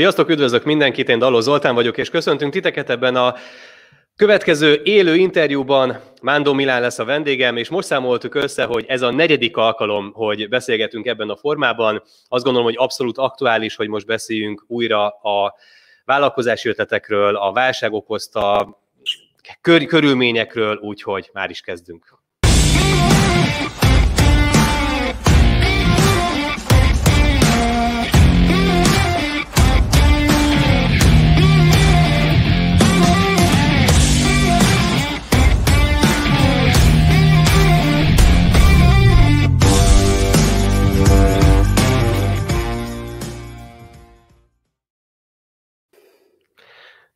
Sziasztok, üdvözlök mindenkit, én Daló Zoltán vagyok, és köszöntünk titeket ebben a következő élő interjúban. Mándó Milán lesz a vendégem, és most számoltuk össze, hogy ez a negyedik alkalom, hogy beszélgetünk ebben a formában. Azt gondolom, hogy abszolút aktuális, hogy most beszéljünk újra a vállalkozási ötletekről, a válság okozta kör- körülményekről, úgyhogy már is kezdünk.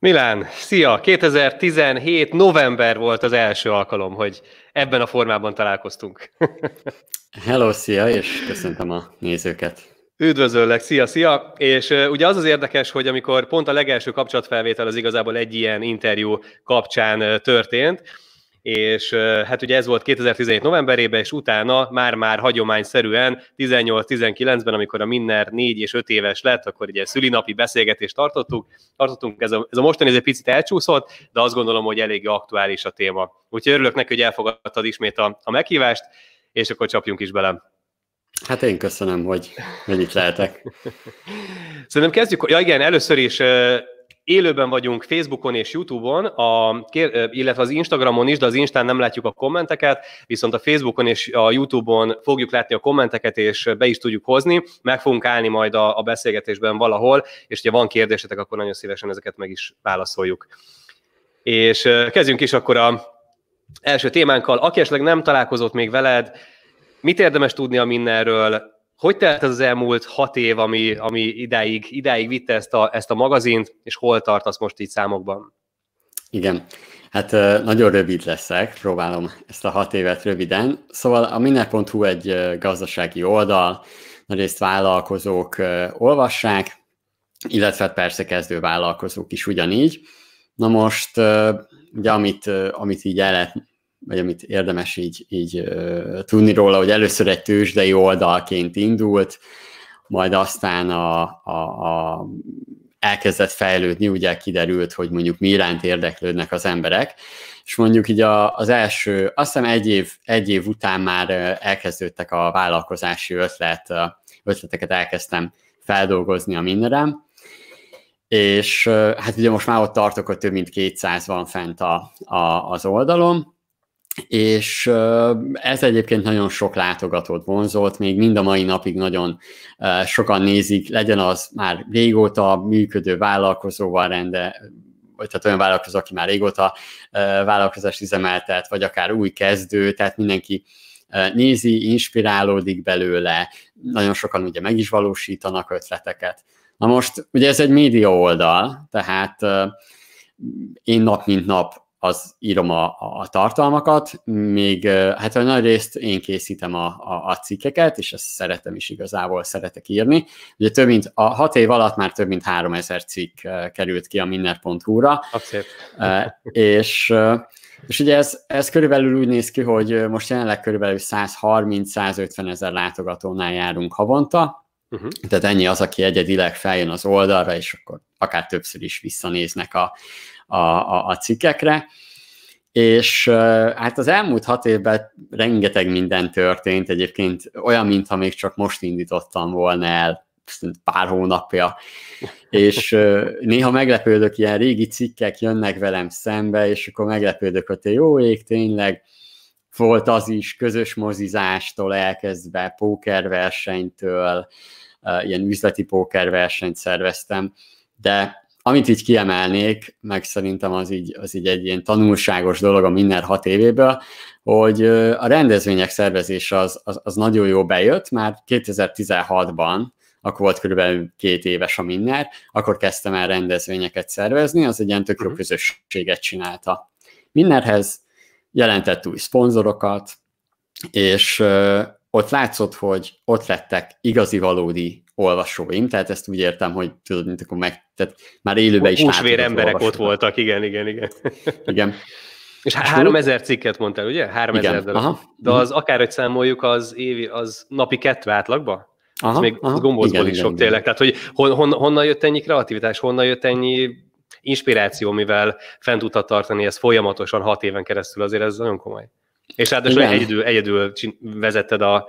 Milán, szia! 2017 november volt az első alkalom, hogy ebben a formában találkoztunk. Hello, szia, és köszöntöm a nézőket. Üdvözöllek, szia, szia! És uh, ugye az az érdekes, hogy amikor pont a legelső kapcsolatfelvétel az igazából egy ilyen interjú kapcsán uh, történt, és hát ugye ez volt 2017 novemberében, és utána már-már hagyományszerűen 18-19-ben, amikor a Minner 4 és 5 éves lett, akkor ugye szülinapi beszélgetést tartottuk, tartottunk, ez a, ez a mostani ez egy picit elcsúszott, de azt gondolom, hogy eléggé aktuális a téma. Úgyhogy örülök neki, hogy elfogadtad ismét a, a meghívást, és akkor csapjunk is bele. Hát én köszönöm, hogy, hogy itt lehetek. Szerintem kezdjük, ja igen, először is Élőben vagyunk Facebookon és YouTube-on, a, illetve az Instagramon is, de az Instán nem látjuk a kommenteket, viszont a Facebookon és a YouTube-on fogjuk látni a kommenteket, és be is tudjuk hozni. Meg fogunk állni majd a, a beszélgetésben valahol, és ha van kérdésetek, akkor nagyon szívesen ezeket meg is válaszoljuk. És kezdjünk is akkor a első témánkkal. Aki esetleg nem találkozott még veled, mit érdemes tudni a mindenről, hogy telt ez az elmúlt hat év, ami, ami idáig, idáig vitte ezt a, ezt a magazint, és hol tartasz most így számokban? Igen, hát nagyon rövid leszek, próbálom ezt a hat évet röviden. Szóval a Minner.hu egy gazdasági oldal, nagyrészt vállalkozók olvassák, illetve persze kezdő vállalkozók is ugyanígy. Na most, ugye amit, amit így el lehet vagy amit érdemes így, így tudni róla, hogy először egy tőzsdei oldalként indult, majd aztán a, a, a elkezdett fejlődni, ugye kiderült, hogy mondjuk mi iránt érdeklődnek az emberek, és mondjuk így a, az első, azt hiszem egy év, egy év után már elkezdődtek a vállalkozási ötlet, ötleteket elkezdtem feldolgozni a mindenem, és hát ugye most már ott tartok, hogy több mint 200 van fent a, a, az oldalon, és ez egyébként nagyon sok látogatót vonzolt, még mind a mai napig nagyon sokan nézik, legyen az már régóta működő vállalkozóval rende, vagy tehát olyan vállalkozó, aki már régóta vállalkozást üzemeltet, vagy akár új kezdő, tehát mindenki nézi, inspirálódik belőle, nagyon sokan ugye meg is valósítanak ötleteket. Na most, ugye ez egy média oldal, tehát én nap mint nap az írom a, a tartalmakat, még hát a nagy részt én készítem a, a, a cikkeket, és ezt szeretem is igazából, szeretek írni. Ugye több mint, a hat év alatt már több mint 3000 cikk került ki a minner.hu-ra. És és ugye ez, ez körülbelül úgy néz ki, hogy most jelenleg körülbelül 130-150 ezer látogatónál járunk havonta, uh-huh. tehát ennyi az, aki egyedileg feljön az oldalra, és akkor akár többször is visszanéznek a, a, a, a cikkekre. És hát az elmúlt hat évben rengeteg minden történt, egyébként olyan, mintha még csak most indítottam volna el, pár hónapja, és néha meglepődök, ilyen régi cikkek jönnek velem szembe, és akkor meglepődök, hogy jó ég, tényleg volt az is közös mozizástól elkezdve, pókerversenytől, ilyen üzleti pókerversenyt szerveztem, de amit így kiemelnék, meg szerintem az így, az így egy ilyen tanulságos dolog a minden hat évéből, hogy a rendezvények szervezése az, az, az nagyon jó bejött, már 2016-ban, akkor volt körülbelül két éves a Minner, akkor kezdtem el rendezvényeket szervezni, az egy ilyen tök jó mhm. közösséget csinálta. Minnerhez jelentett új szponzorokat, és ott látszott, hogy ott lettek igazi, valódi olvasóim, tehát ezt úgy értem, hogy tudod, mint akkor meg, tehát már élőben is Húsvér emberek ott voltak, igen, igen, igen. Igen. És 3000 cikket mondtál, ugye? 3000 darab. Aha. De az akárhogy számoljuk, az évi, az napi kettő átlagba? Aha, ez még aha, gombócból is sok igen. tényleg. Tehát, hogy hon, hon, honnan jött ennyi kreativitás, honnan jött ennyi inspiráció, mivel fent tudtad tartani ezt folyamatosan hat éven keresztül, azért ez nagyon komoly. És ráadásul egyedül, egyedül vezetted a,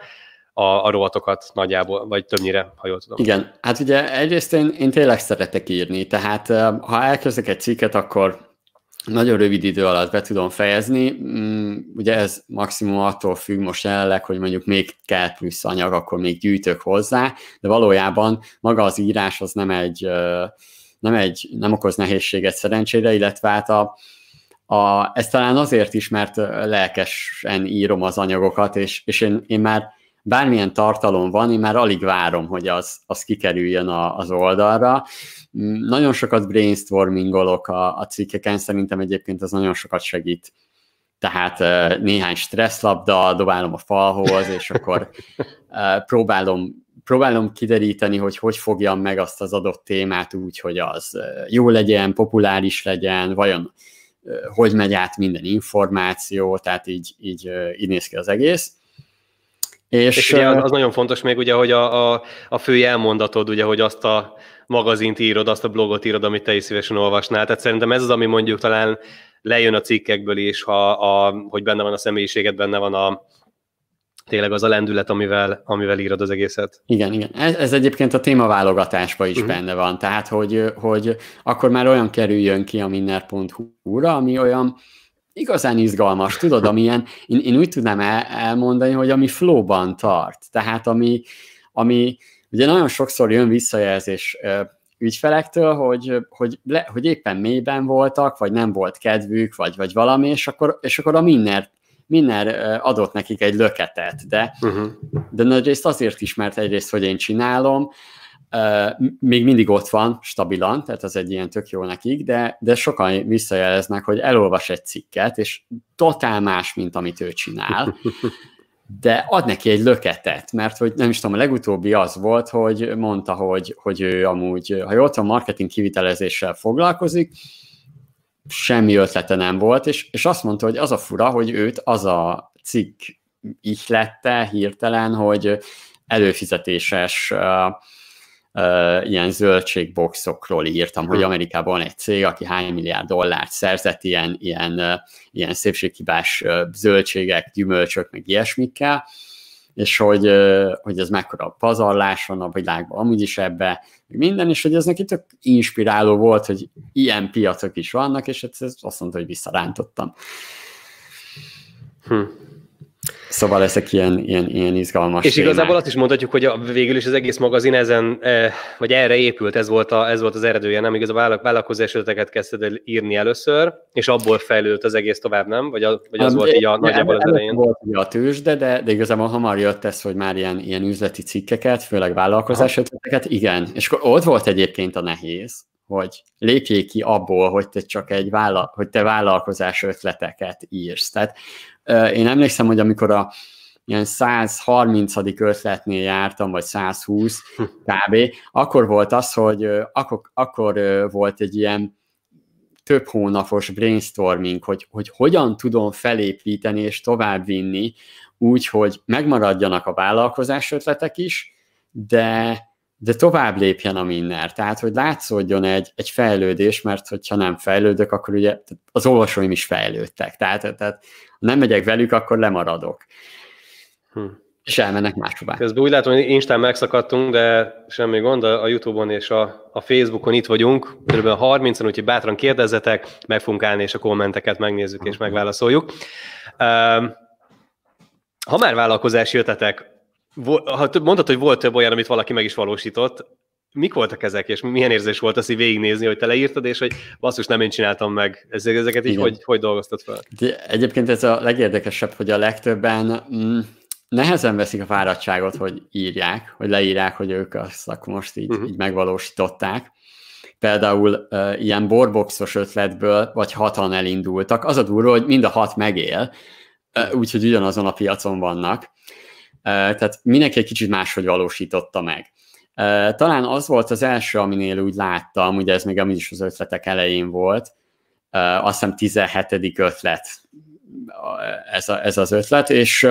a, a rovatokat nagyjából, vagy többnyire, ha jól tudom. Igen, hát ugye egyrészt én, én tényleg szeretek írni, tehát ha elkezdek egy cikket, akkor nagyon rövid idő alatt be tudom fejezni. Mm, ugye ez maximum attól függ most jelenleg, hogy mondjuk még kell plusz anyag, akkor még gyűjtök hozzá, de valójában maga az írás az nem egy, nem, egy, nem okoz nehézséget szerencsére, illetve hát a, a, ez talán azért is, mert lelkesen írom az anyagokat, és, és én, én már bármilyen tartalom van, én már alig várom, hogy az, az kikerüljön a, az oldalra. Mm, nagyon sokat brainstormingolok a, a cikkeken, szerintem egyébként az nagyon sokat segít. Tehát néhány stresszlabda dobálom a falhoz, és akkor próbálom próbálom kideríteni, hogy hogy fogjam meg azt az adott témát úgy, hogy az jó legyen, populáris legyen, vajon hogy megy át minden információ, tehát így, így, így néz ki az egész. És, és ugye az, nagyon fontos még, ugye, hogy a, a, a fő elmondatod, ugye, hogy azt a magazint írod, azt a blogot írod, amit te is szívesen olvasnál. Tehát szerintem ez az, ami mondjuk talán lejön a cikkekből is, ha a, hogy benne van a személyiséged, benne van a, tényleg az a lendület, amivel, amivel írod az egészet. Igen, igen. Ez, ez egyébként a témaválogatásban is uh-huh. benne van, tehát hogy, hogy akkor már olyan kerüljön ki a minner.hu-ra, ami olyan igazán izgalmas, tudod, amilyen, én, én úgy tudnám el, elmondani, hogy ami flowban tart, tehát ami, ami ugye nagyon sokszor jön visszajelzés ügyfelektől, hogy, hogy, le, hogy éppen mélyben voltak, vagy nem volt kedvük, vagy, vagy valami, és akkor, és akkor a Minner, Minner adott nekik egy löketet, de, uh-huh. de nagyrészt azért is, mert egyrészt, hogy én csinálom, még mindig ott van stabilan, tehát az egy ilyen tök jó nekik, de, de sokan visszajeleznek, hogy elolvas egy cikket, és totál más, mint amit ő csinál, de ad neki egy löketet, mert hogy nem is tudom, a legutóbbi az volt, hogy mondta, hogy, hogy ő amúgy, ha jól tudom, marketing kivitelezéssel foglalkozik, semmi ötlete nem volt, és, és azt mondta, hogy az a fura, hogy őt az a cikk ihlette hirtelen, hogy előfizetéses uh, uh, ilyen zöldségboxokról írtam, hogy hm. Amerikában van egy cég, aki hány milliárd dollárt szerzett ilyen, ilyen, uh, ilyen szépséghibás uh, zöldségek, gyümölcsök, meg ilyesmikkel, és hogy, hogy ez mekkora pazarlás van a világban, amúgy is ebbe, minden, és hogy ez neki tök inspiráló volt, hogy ilyen piacok is vannak, és ez azt mondta, hogy visszarántottam. Hm. Szóval ezek ilyen, ilyen, ilyen izgalmas És témák. igazából azt is mondhatjuk, hogy a, végül is az egész magazin ezen, e, vagy erre épült, ez volt, a, ez volt az eredője, nem? Igaz, a vállalkozás ötleteket kezdted el írni először, és abból fejlődött az egész tovább, nem? Vagy, a, vagy az um, volt így a, nagyjából az elején? Volt ugye a tőzsde, de, de igazából hamar jött ez, hogy már ilyen, ilyen üzleti cikkeket, főleg vállalkozás ötleteket, igen. És akkor ott volt egyébként a nehéz, hogy lépjék ki abból, hogy te csak egy vállal, hogy te vállalkozás ötleteket írsz. Tehát én emlékszem, hogy amikor a ilyen 130. ötletnél jártam, vagy 120 kb., akkor volt az, hogy akkor, akkor volt egy ilyen több hónapos brainstorming, hogy, hogy hogyan tudom felépíteni és továbbvinni úgy, hogy megmaradjanak a vállalkozás ötletek is, de, de tovább lépjen a minner. Tehát, hogy látszódjon egy, egy fejlődés, mert hogyha nem fejlődök, akkor ugye az olvasóim is fejlődtek. Tehát, tehát nem megyek velük, akkor lemaradok. Hm. És elmennek máshová. Közben úgy látom, hogy Instán megszakadtunk, de semmi gond, a Youtube-on és a, a Facebookon itt vagyunk, kb. 30-an, úgyhogy bátran kérdezzetek, meg fogunk állni, és a kommenteket megnézzük és megválaszoljuk. Ha már vállalkozási ötletek, ha mondtad, hogy volt több olyan, amit valaki meg is valósított, mik voltak ezek, és milyen érzés volt azt így végignézni, hogy te leírtad, és hogy basszus, nem én csináltam meg. Ezeket így hogy, hogy dolgoztad fel? Egyébként ez a legérdekesebb, hogy a legtöbben mm, nehezen veszik a fáradtságot, hogy írják, hogy leírják, hogy ők azt akkor most így, uh-huh. így megvalósították. Például uh, ilyen borboxos ötletből, vagy hatan elindultak. Az a durva, hogy mind a hat megél, uh, úgyhogy ugyanazon a piacon vannak. Uh, tehát mindenki egy kicsit máshogy valósította meg. Talán az volt az első, aminél úgy láttam, ugye ez még amúgy is az ötletek elején volt, azt hiszem 17. ötlet ez, a, ez az ötlet, és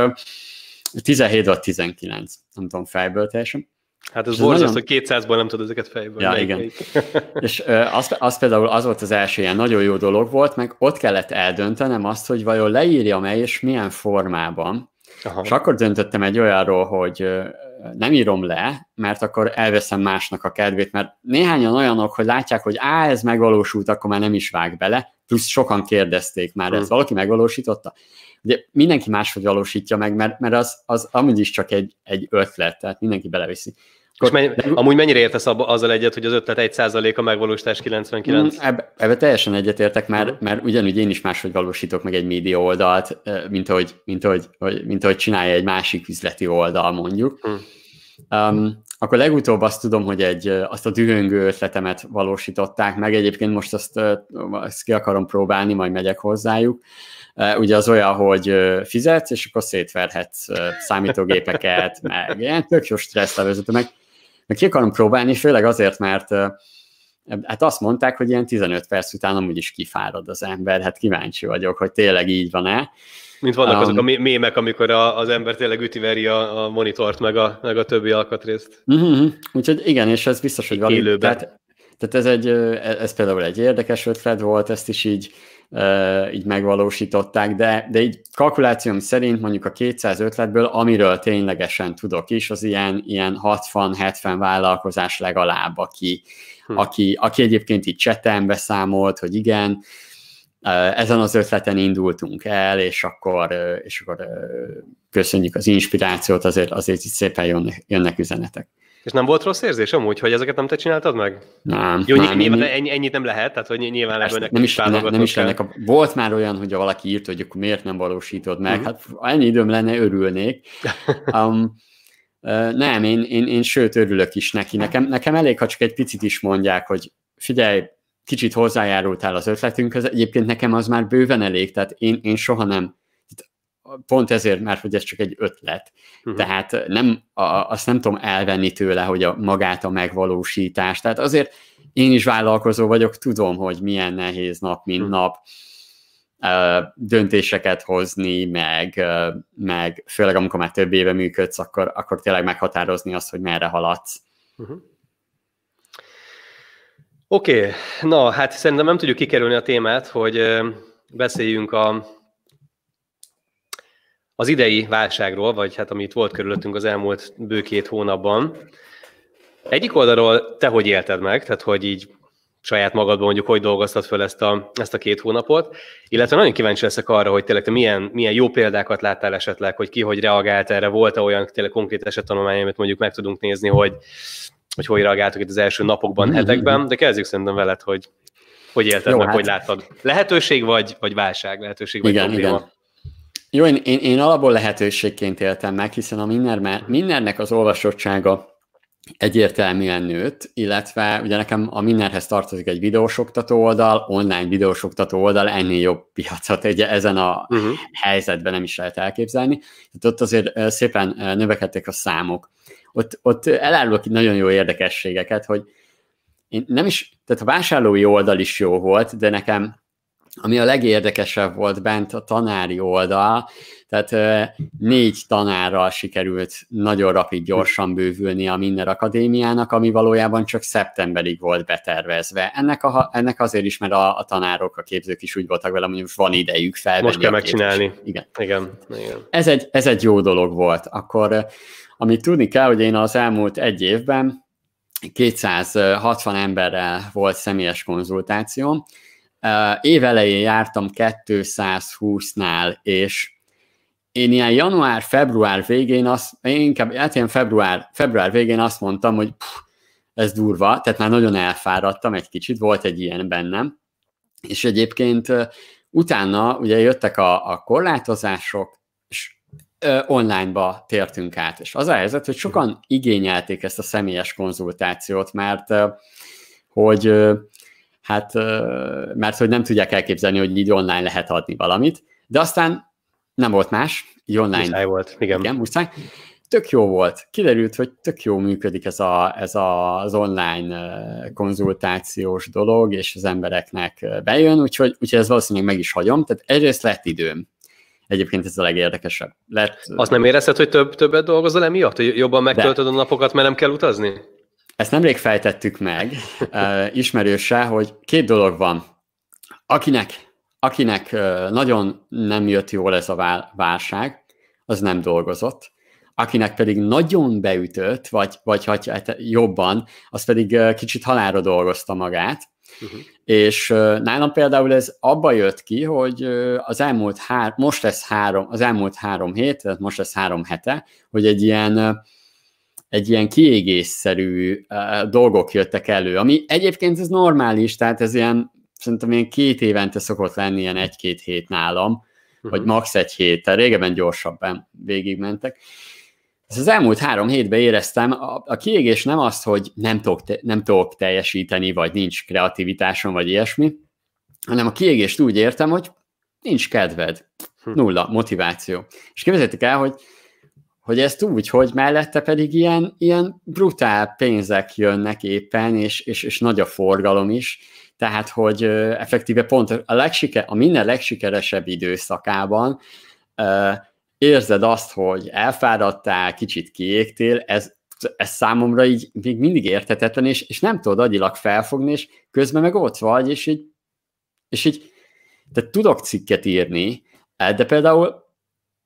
17 vagy 19, nem tudom fejből teljesen. Hát ez borzasztó, nagyon... hogy 200-ból nem tud ezeket fejből. Ja, igen. és az, az például az volt az első ilyen nagyon jó dolog volt, meg ott kellett eldöntenem azt, hogy vajon leírjam-e és milyen formában. Aha. És akkor döntöttem egy olyanról, hogy nem írom le, mert akkor elveszem másnak a kedvét, mert néhányan olyanok, hogy látják, hogy á, ez megvalósult, akkor már nem is vág bele, plusz sokan kérdezték már, hmm. ez valaki megvalósította? Ugye mindenki máshogy valósítja meg, mert, mert az, az amúgy is csak egy, egy ötlet, tehát mindenki beleviszi. És mennyi, de, amúgy mennyire értesz azzal egyet, hogy az ötlet 1% a megvalósítás 99? Mm, ebbe, ebbe teljesen egyetértek, mert, mert ugyanúgy én is máshogy valósítok meg egy média oldalt, mint ahogy, mint ahogy, mint ahogy csinálja egy másik üzleti oldal mondjuk. Uh-huh. Um, akkor legutóbb azt tudom, hogy egy, azt a dühöngő ötletemet valósították meg, egyébként most azt, azt ki akarom próbálni, majd megyek hozzájuk. Ugye az olyan, hogy fizetsz, és akkor szétverhetsz számítógépeket, meg ilyen tök jó stressz levezető, meg meg ki akarom próbálni, főleg azért, mert hát azt mondták, hogy ilyen 15 perc után amúgy is kifárad az ember, hát kíváncsi vagyok, hogy tényleg így van-e. Mint vannak um, azok a mémek, amikor a, az ember tényleg ütiveri a, a monitort, meg a, meg a többi alkatrészt. Uh-huh, úgyhogy igen, és ez biztos, hogy valami. Tehát, tehát ez, egy, ez például egy érdekes ötlet volt, ezt is így így megvalósították, de, de így kalkulációm szerint mondjuk a 200 ötletből, amiről ténylegesen tudok is, az ilyen, ilyen 60-70 vállalkozás legalább, aki, hm. aki, aki egyébként így cseten beszámolt, hogy igen, ezen az ötleten indultunk el, és akkor, és akkor köszönjük az inspirációt, azért, azért itt szépen jönnek, jönnek üzenetek. És nem volt rossz érzés amúgy, hogy ezeket nem te csináltad meg? Nem. Jó, nem, nyilván nem, ennyi, ennyit nem lehet, tehát hogy nyilván ebből nem is, ne, nem is lennek. A, volt már olyan, hogy valaki írt, hogy akkor miért nem valósítod meg. Uh-huh. Hát ennyi időm lenne, örülnék. Um, nem, én, én, én sőt örülök is neki. Nekem, nekem elég, ha csak egy picit is mondják, hogy figyelj, kicsit hozzájárultál az ötletünkhöz, egyébként nekem az már bőven elég, tehát én, én soha nem pont ezért, mert hogy ez csak egy ötlet. Uh-huh. Tehát nem, a, azt nem tudom elvenni tőle, hogy a, magát a megvalósítást. Tehát azért én is vállalkozó vagyok, tudom, hogy milyen nehéz nap, mint uh-huh. nap döntéseket hozni, meg, meg főleg amikor már több éve működsz, akkor, akkor tényleg meghatározni azt, hogy merre haladsz. Uh-huh. Oké, okay. na hát szerintem nem tudjuk kikerülni a témát, hogy beszéljünk a az idei válságról, vagy hát amit volt körülöttünk az elmúlt bő két hónapban. Egyik oldalról te hogy élted meg, tehát hogy így saját magadban mondjuk hogy dolgoztad föl ezt a, ezt a két hónapot, illetve nagyon kíváncsi leszek arra, hogy tényleg te milyen, milyen jó példákat láttál esetleg, hogy ki hogy reagált erre, volt-e olyan tényleg konkrét esettanulmány, amit mondjuk meg tudunk nézni, hogy hogy hogy reagáltok itt az első napokban, mm-hmm. hetekben, de kezdjük szerintem veled, hogy hogy élted jó, meg, hát... hogy láttad. Lehetőség vagy, vagy válság, lehetőség vagy igen, probléma? Igen. Jó, én, én, én alapból lehetőségként éltem meg, hiszen a Minner, Minnernek az olvasottsága egyértelműen nőtt, illetve ugye nekem a Minnerhez tartozik egy videósoktató oldal, online videósoktató oldal, ennél jobb piacot ugye ezen a uh-huh. helyzetben nem is lehet elképzelni. Tehát ott azért szépen növekedtek a számok. Ott, ott elárulok nagyon jó érdekességeket, hogy én nem is, tehát a vásárlói oldal is jó volt, de nekem ami a legérdekesebb volt bent a tanári oldal, tehát négy tanárral sikerült nagyon rapid, gyorsan bővülni a Minner Akadémiának, ami valójában csak szeptemberig volt betervezve. Ennek, a, ennek azért is, mert a, a tanárok, a képzők is úgy voltak vele, hogy most van idejük felvenni. Most kell megcsinálni. Igen. Igen. Igen. Ez, egy, ez egy jó dolog volt. Akkor, amit tudni kell, hogy én az elmúlt egy évben 260 emberrel volt személyes konzultáció, évelején jártam 220-nál, és én ilyen január-február végén azt, én inkább, hát ilyen február, február végén azt mondtam, hogy pff, ez durva, tehát már nagyon elfáradtam egy kicsit, volt egy ilyen bennem, és egyébként utána ugye jöttek a, a korlátozások, és online-ba tértünk át, és az a helyzet, hogy sokan igényelték ezt a személyes konzultációt, mert hogy hát mert hogy nem tudják elképzelni, hogy így online lehet adni valamit, de aztán nem volt más, így online. Muszáj volt, igen. Igen, muszáj. Tök jó volt. Kiderült, hogy tök jó működik ez, a, ez a, az online konzultációs dolog, és az embereknek bejön, úgyhogy, úgyhogy ez valószínűleg meg is hagyom. Tehát egyrészt lett időm. egyébként ez a legérdekesebb. Lett, Azt nem érezted, hogy több, többet dolgozol emiatt? Hogy jobban megtöltöd de, a napokat, mert nem kell utazni? Ezt nemrég fejtettük meg uh, ismerőse, hogy két dolog van. Akinek, akinek uh, nagyon nem jött jól ez a válság, az nem dolgozott. Akinek pedig nagyon beütött, vagy, vagy hát jobban, az pedig uh, kicsit halára dolgozta magát, Uh-huh. És nálam például ez abba jött ki, hogy az elmúlt hár, most lesz három, az elmúlt három hét, tehát most lesz három hete, hogy egy ilyen egy ilyen kiégésszerű dolgok jöttek elő, ami egyébként ez normális, tehát ez ilyen, szerintem ilyen két évente szokott lenni ilyen egy-két hét nálam, uh-huh. vagy max. egy hét, tehát régebben gyorsabban végigmentek. Ez az elmúlt három hétben éreztem, a, a kiégés nem az, hogy nem tudok, te, nem tudok teljesíteni, vagy nincs kreativitásom, vagy ilyesmi, hanem a kiégést úgy értem, hogy nincs kedved, hm. nulla motiváció. És képzeljétek el, hogy hogy ezt úgy, hogy mellette pedig ilyen, ilyen brutál pénzek jönnek éppen, és, és, és nagy a forgalom is, tehát, hogy effektíve pont a, legsiker, a minden legsikeresebb időszakában érzed azt, hogy elfáradtál, kicsit kiégtél, ez, ez számomra így még mindig értetetlen, és, és nem tudod agyilag felfogni, és közben meg ott vagy, és így, és így de tudok cikket írni, de például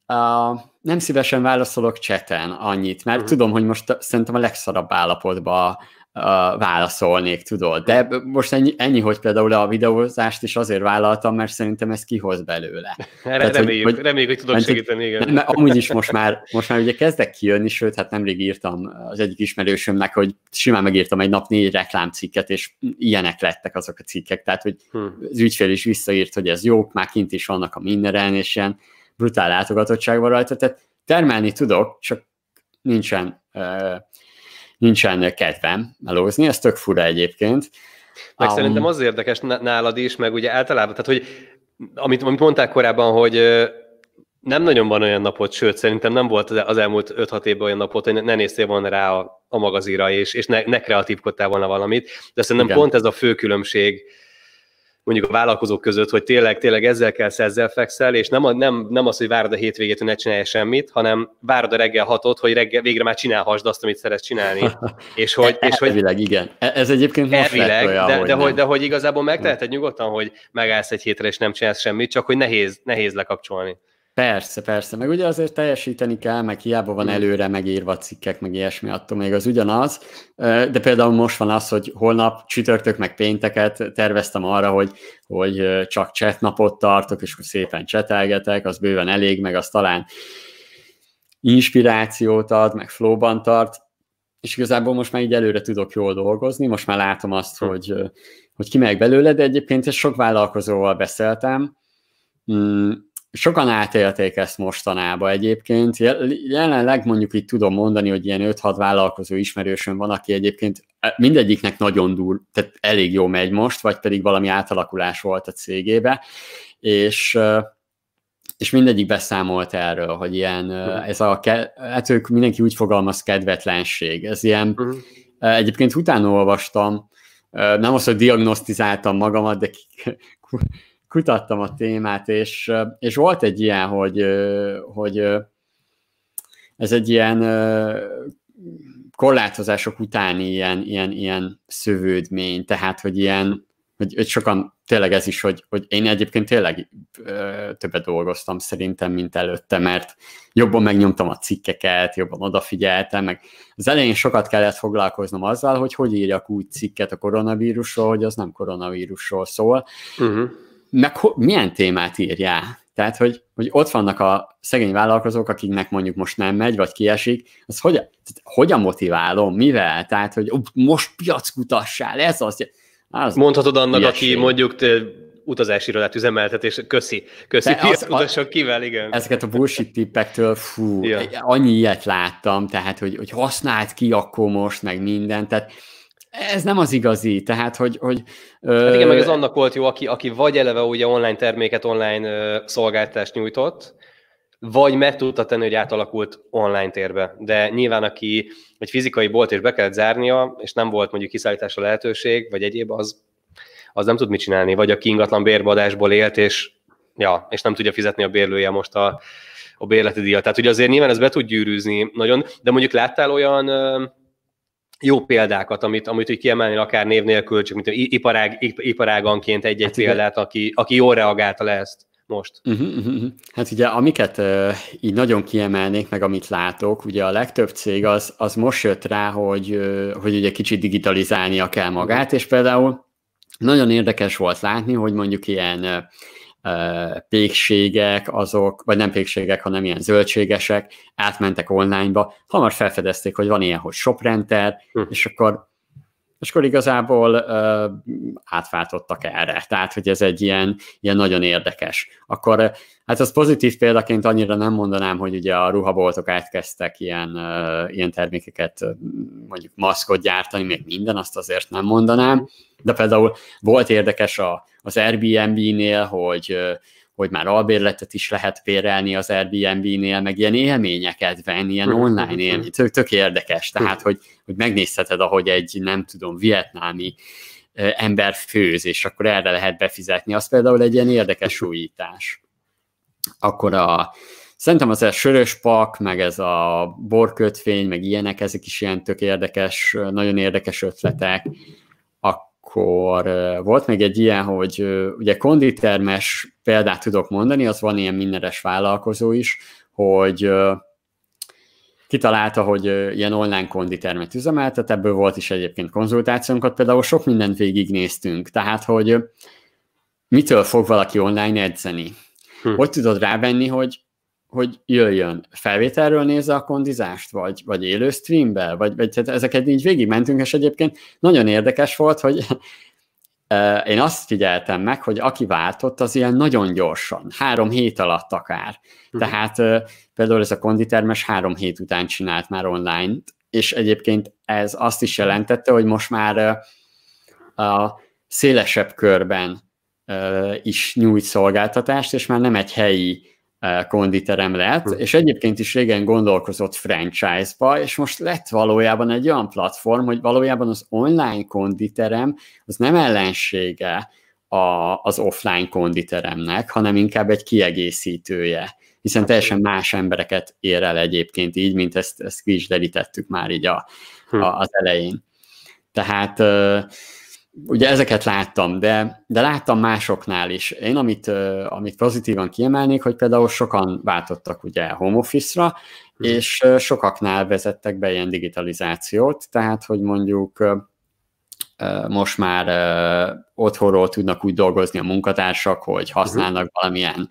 uh, nem szívesen válaszolok cseten annyit, mert uh-huh. tudom, hogy most szerintem a legszarabb állapotban uh, válaszolnék, tudod. De most ennyi, ennyi, hogy például a videózást is azért vállaltam, mert szerintem ez kihoz belőle. Tehát, reméljük, hogy, reméljük, hogy tudok segíteni, igen. Nem, mert amúgy is most már, most már ugye kezdek kijönni, sőt, hát nemrég írtam az egyik ismerősömnek, hogy simán megírtam egy nap négy reklámcikket, és ilyenek lettek azok a cikkek, tehát hogy hmm. az ügyfél is visszaírt, hogy ez jó, már kint is vannak a mindenen, és ilyen brutál látogatottság van rajta, tehát termelni tudok, csak nincsen, uh, nincsen kedvem melózni, ez tök fura egyébként. Meg um, szerintem az érdekes nálad is, meg ugye általában, tehát hogy amit, amit mondták korábban, hogy nem nagyon van olyan napot, sőt, szerintem nem volt az elmúlt 5-6 évben olyan napot, hogy ne néztél volna rá a, a magazira, és, és ne, ne kreatívkodtál volna valamit, de szerintem Igen. pont ez a fő különbség, mondjuk a vállalkozók között, hogy tényleg, tényleg ezzel kell ezzel fekszel, és nem, nem, nem az, hogy várod a hétvégét, hogy ne csinálj semmit, hanem várod a reggel hatot, hogy reggel, végre már csinálhassd azt, amit szeretsz csinálni. És hogy, és hogy elvileg, igen. E, ez egyébként most elvileg, olyan, de, hogy de, hogy, de hogy igazából megteheted nyugodtan, hogy megállsz egy hétre, és nem csinálsz semmit, csak hogy nehéz, nehéz lekapcsolni. Persze, persze, meg ugye azért teljesíteni kell, meg hiába van előre megírva cikkek, meg ilyesmi, attól még az ugyanaz, de például most van az, hogy holnap csütörtök, meg pénteket terveztem arra, hogy, hogy csak chat napot tartok, és szépen csetelgetek, az bőven elég, meg az talán inspirációt ad, meg flowban tart, és igazából most már így előre tudok jól dolgozni, most már látom azt, hm. hogy, hogy kimegyek belőle, de egyébként sok vállalkozóval beszéltem, mm, sokan átélték ezt mostanában egyébként. Jelenleg mondjuk itt tudom mondani, hogy ilyen 5-6 vállalkozó ismerősön van, aki egyébként e, mindegyiknek nagyon dur, tehát elég jó megy most, vagy pedig valami átalakulás volt a cégébe, és és mindegyik beszámolt erről, hogy ilyen, uh-huh. ez a, hát ők mindenki úgy fogalmaz kedvetlenség, ez ilyen, uh-huh. egyébként utána olvastam, nem az, hogy diagnosztizáltam magamat, de kutattam a témát, és, és volt egy ilyen, hogy, hogy ez egy ilyen korlátozások utáni ilyen, ilyen, ilyen szövődmény, tehát, hogy ilyen, hogy, hogy sokan tényleg ez is, hogy, hogy én egyébként tényleg többet dolgoztam szerintem, mint előtte, mert jobban megnyomtam a cikkeket, jobban odafigyeltem, meg az elején sokat kellett foglalkoznom azzal, hogy hogy írjak úgy cikket a koronavírusról, hogy az nem koronavírusról szól, uh-huh meg milyen témát írjál. Tehát, hogy, hogy ott vannak a szegény vállalkozók, akiknek mondjuk most nem megy, vagy kiesik, az hogyan, tehát hogyan motiválom, mivel? Tehát, hogy most piackutassál, ez az. az Mondhatod annak, ilyeség. aki mondjuk te, utazási irodát üzemeltet, és köszi, köszi, piackutasok kivel, igen. Ezeket a bullshit tippektől, fú, ja. annyi ilyet láttam, tehát, hogy, hogy használt ki akkor most, meg minden, tehát ez nem az igazi, tehát hogy... hogy hát igen, meg ez annak volt jó, aki, aki vagy eleve ugye online terméket, online ö, szolgáltást nyújtott, vagy meg tudta tenni, hogy átalakult online térbe. De nyilván, aki egy fizikai bolt és be kellett zárnia, és nem volt mondjuk kiszállításra lehetőség, vagy egyéb, az, az nem tud mit csinálni. Vagy aki ingatlan bérbadásból élt, és ja, és nem tudja fizetni a bérlője most a, a bérleti díjat. Tehát ugye azért nyilván ez be tud gyűrűzni nagyon, de mondjuk láttál olyan jó példákat, amit, amit úgy kiemelni akár név nélkül, csak mint iparág, iparáganként egy-egy hát példát, aki, aki jól reagálta le ezt most. Uh-huh, uh-huh. Hát ugye amiket uh, így nagyon kiemelnék, meg amit látok, ugye a legtöbb cég az, az most jött rá, hogy, uh, hogy ugye kicsit digitalizálnia kell magát, és például nagyon érdekes volt látni, hogy mondjuk ilyen pékségek, azok, vagy nem pékségek, hanem ilyen zöldségesek átmentek onlineba, hamar felfedezték, hogy van ilyen, hogy shoprenter, hm. és akkor és akkor igazából uh, átváltottak erre. Tehát, hogy ez egy ilyen, ilyen nagyon érdekes. Akkor hát az pozitív példaként annyira nem mondanám, hogy ugye a ruhaboltok átkezdtek ilyen, uh, ilyen termékeket, mondjuk maszkot gyártani, még minden, azt azért nem mondanám, de például volt érdekes a, az Airbnb-nél, hogy hogy már albérletet is lehet bérelni az Airbnb-nél, meg ilyen élményeket venni, ilyen mhm, online mhm, élmény, tök, tök érdekes, tehát, hogy, hogy megnézheted, ahogy egy, nem tudom, vietnámi ember főz, és akkor erre lehet befizetni, az például egy ilyen érdekes mhm. újítás. Akkor a, szerintem az a sörös pak, meg ez a borkötvény, meg ilyenek, ezek is ilyen tök érdekes, nagyon érdekes ötletek akkor volt még egy ilyen, hogy ugye konditermes példát tudok mondani, az van ilyen mindenes vállalkozó is, hogy kitalálta, hogy ilyen online konditermet üzemeltet, ebből volt is egyébként konzultációnkat, például sok mindent végignéztünk, tehát, hogy mitől fog valaki online edzeni. Hm. Hogy tudod rávenni, hogy hogy jöjjön. Felvételről nézze a kondizást, vagy, vagy élő streambe, vagy, vagy tehát ezeket így végigmentünk, és egyébként nagyon érdekes volt, hogy én azt figyeltem meg, hogy aki váltott, az ilyen nagyon gyorsan, három hét alatt akár. Uh-huh. Tehát például ez a konditermes három hét után csinált már online, és egyébként ez azt is jelentette, hogy most már a szélesebb körben is nyújt szolgáltatást, és már nem egy helyi konditerem lett, hm. és egyébként is régen gondolkozott franchise-ba, és most lett valójában egy olyan platform, hogy valójában az online konditerem az nem ellensége a, az offline konditeremnek, hanem inkább egy kiegészítője, hiszen teljesen más embereket ér el egyébként így, mint ezt, ezt ki is derítettük már így a, hm. a, az elején. Tehát ugye ezeket láttam, de, de láttam másoknál is. Én amit, amit pozitívan kiemelnék, hogy például sokan váltottak ugye home office-ra, hm. és sokaknál vezettek be ilyen digitalizációt, tehát hogy mondjuk most már otthonról tudnak úgy dolgozni a munkatársak, hogy használnak uh-huh. valamilyen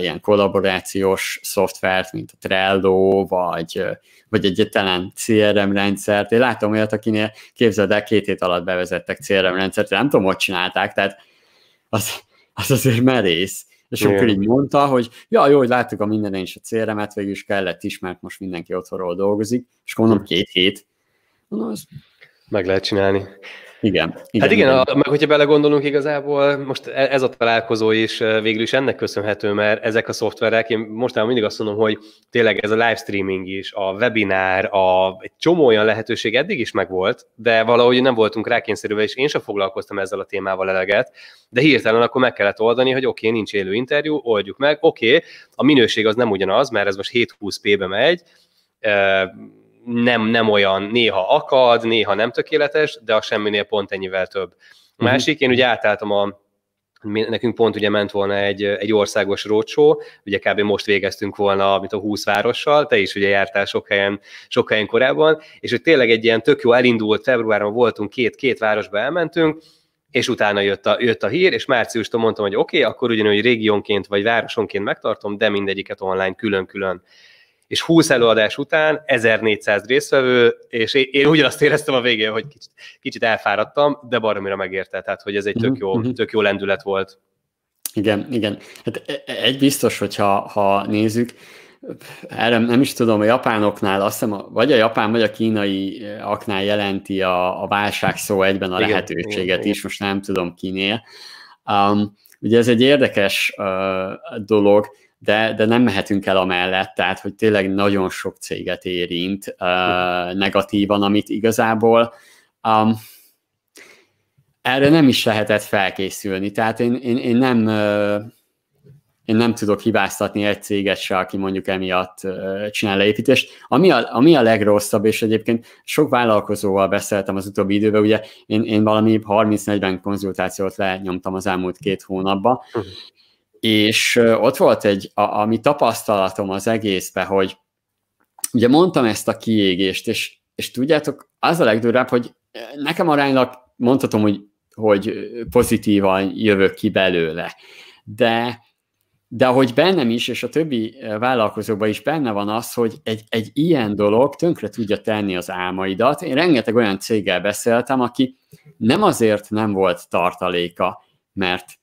ilyen kollaborációs szoftvert, mint a Trello, vagy, vagy egyetlen CRM rendszert. Én látom olyat, akinél képzeld el, két hét alatt bevezettek CRM rendszert, nem tudom, hogy csinálták, tehát az, az azért merész. És Igen. akkor így mondta, hogy ja, jó, hogy láttuk a minden is a CRM-et, végül is kellett is, mert most mindenki otthonról dolgozik, és mondom, hm. két hét. Mondom, az... Meg lehet csinálni. Igen. igen hát igen, igen. A, meg hogyha belegondolunk igazából, most e- ez a találkozó is végül is ennek köszönhető, mert ezek a szoftverek, én mostanában mindig azt mondom, hogy tényleg ez a livestreaming is, a webinár, a, egy csomó olyan lehetőség eddig is megvolt, de valahogy nem voltunk rákényszerülve, és én sem foglalkoztam ezzel a témával eleget, de hirtelen akkor meg kellett oldani, hogy oké, okay, nincs élő interjú, oldjuk meg, oké, okay, a minőség az nem ugyanaz, mert ez most 720p-be megy, nem, nem olyan, néha akad, néha nem tökéletes, de a semminél pont ennyivel több. A mhm. másik, én ugye átálltam a nekünk pont ugye ment volna egy, egy országos rócsó, ugye kb. most végeztünk volna, mint a 20 várossal, te is ugye jártál sok helyen, sok helyen korábban, és hogy tényleg egy ilyen tök jó elindult, februárban voltunk, két, két városba elmentünk, és utána jött a, jött a hír, és márciustól mondtam, hogy oké, okay, akkor ugyanúgy régiónként vagy városonként megtartom, de mindegyiket online külön-külön és 20 előadás után 1400 résztvevő, és én, ugyanazt éreztem a végén, hogy kicsit, kicsit elfáradtam, de baromira megérte, tehát hogy ez egy tök mhm, jó, uh-huh. tök jó lendület volt. Igen, igen. Hát e, e, egy biztos, hogyha ha nézzük, erre nem is tudom, a japánoknál, azt hiszem, vagy a japán, vagy a kínai aknál jelenti a, a válság szó egyben a igen, lehetőséget igen, is, most nem tudom kinél. Um, ugye ez egy érdekes uh, dolog, de, de nem mehetünk el amellett, tehát hogy tényleg nagyon sok céget érint uh, negatívan, amit igazából um, erre nem is lehetett felkészülni. Tehát én, én, én nem uh, én nem tudok hibáztatni egy céget se, aki mondjuk emiatt csinál leépítést. Ami a, ami a legrosszabb, és egyébként sok vállalkozóval beszéltem az utóbbi időben, ugye én, én valami 30-40 konzultációt lenyomtam az elmúlt két hónapban, uh-huh. És ott volt egy, a, ami tapasztalatom az egészbe, hogy ugye mondtam ezt a kiégést, és, és tudjátok, az a legdurvább, hogy nekem aránylag mondhatom, hogy, hogy pozitívan jövök ki belőle, de de ahogy bennem is, és a többi vállalkozóban is benne van az, hogy egy, egy ilyen dolog tönkre tudja tenni az álmaidat. Én rengeteg olyan céggel beszéltem, aki nem azért nem volt tartaléka, mert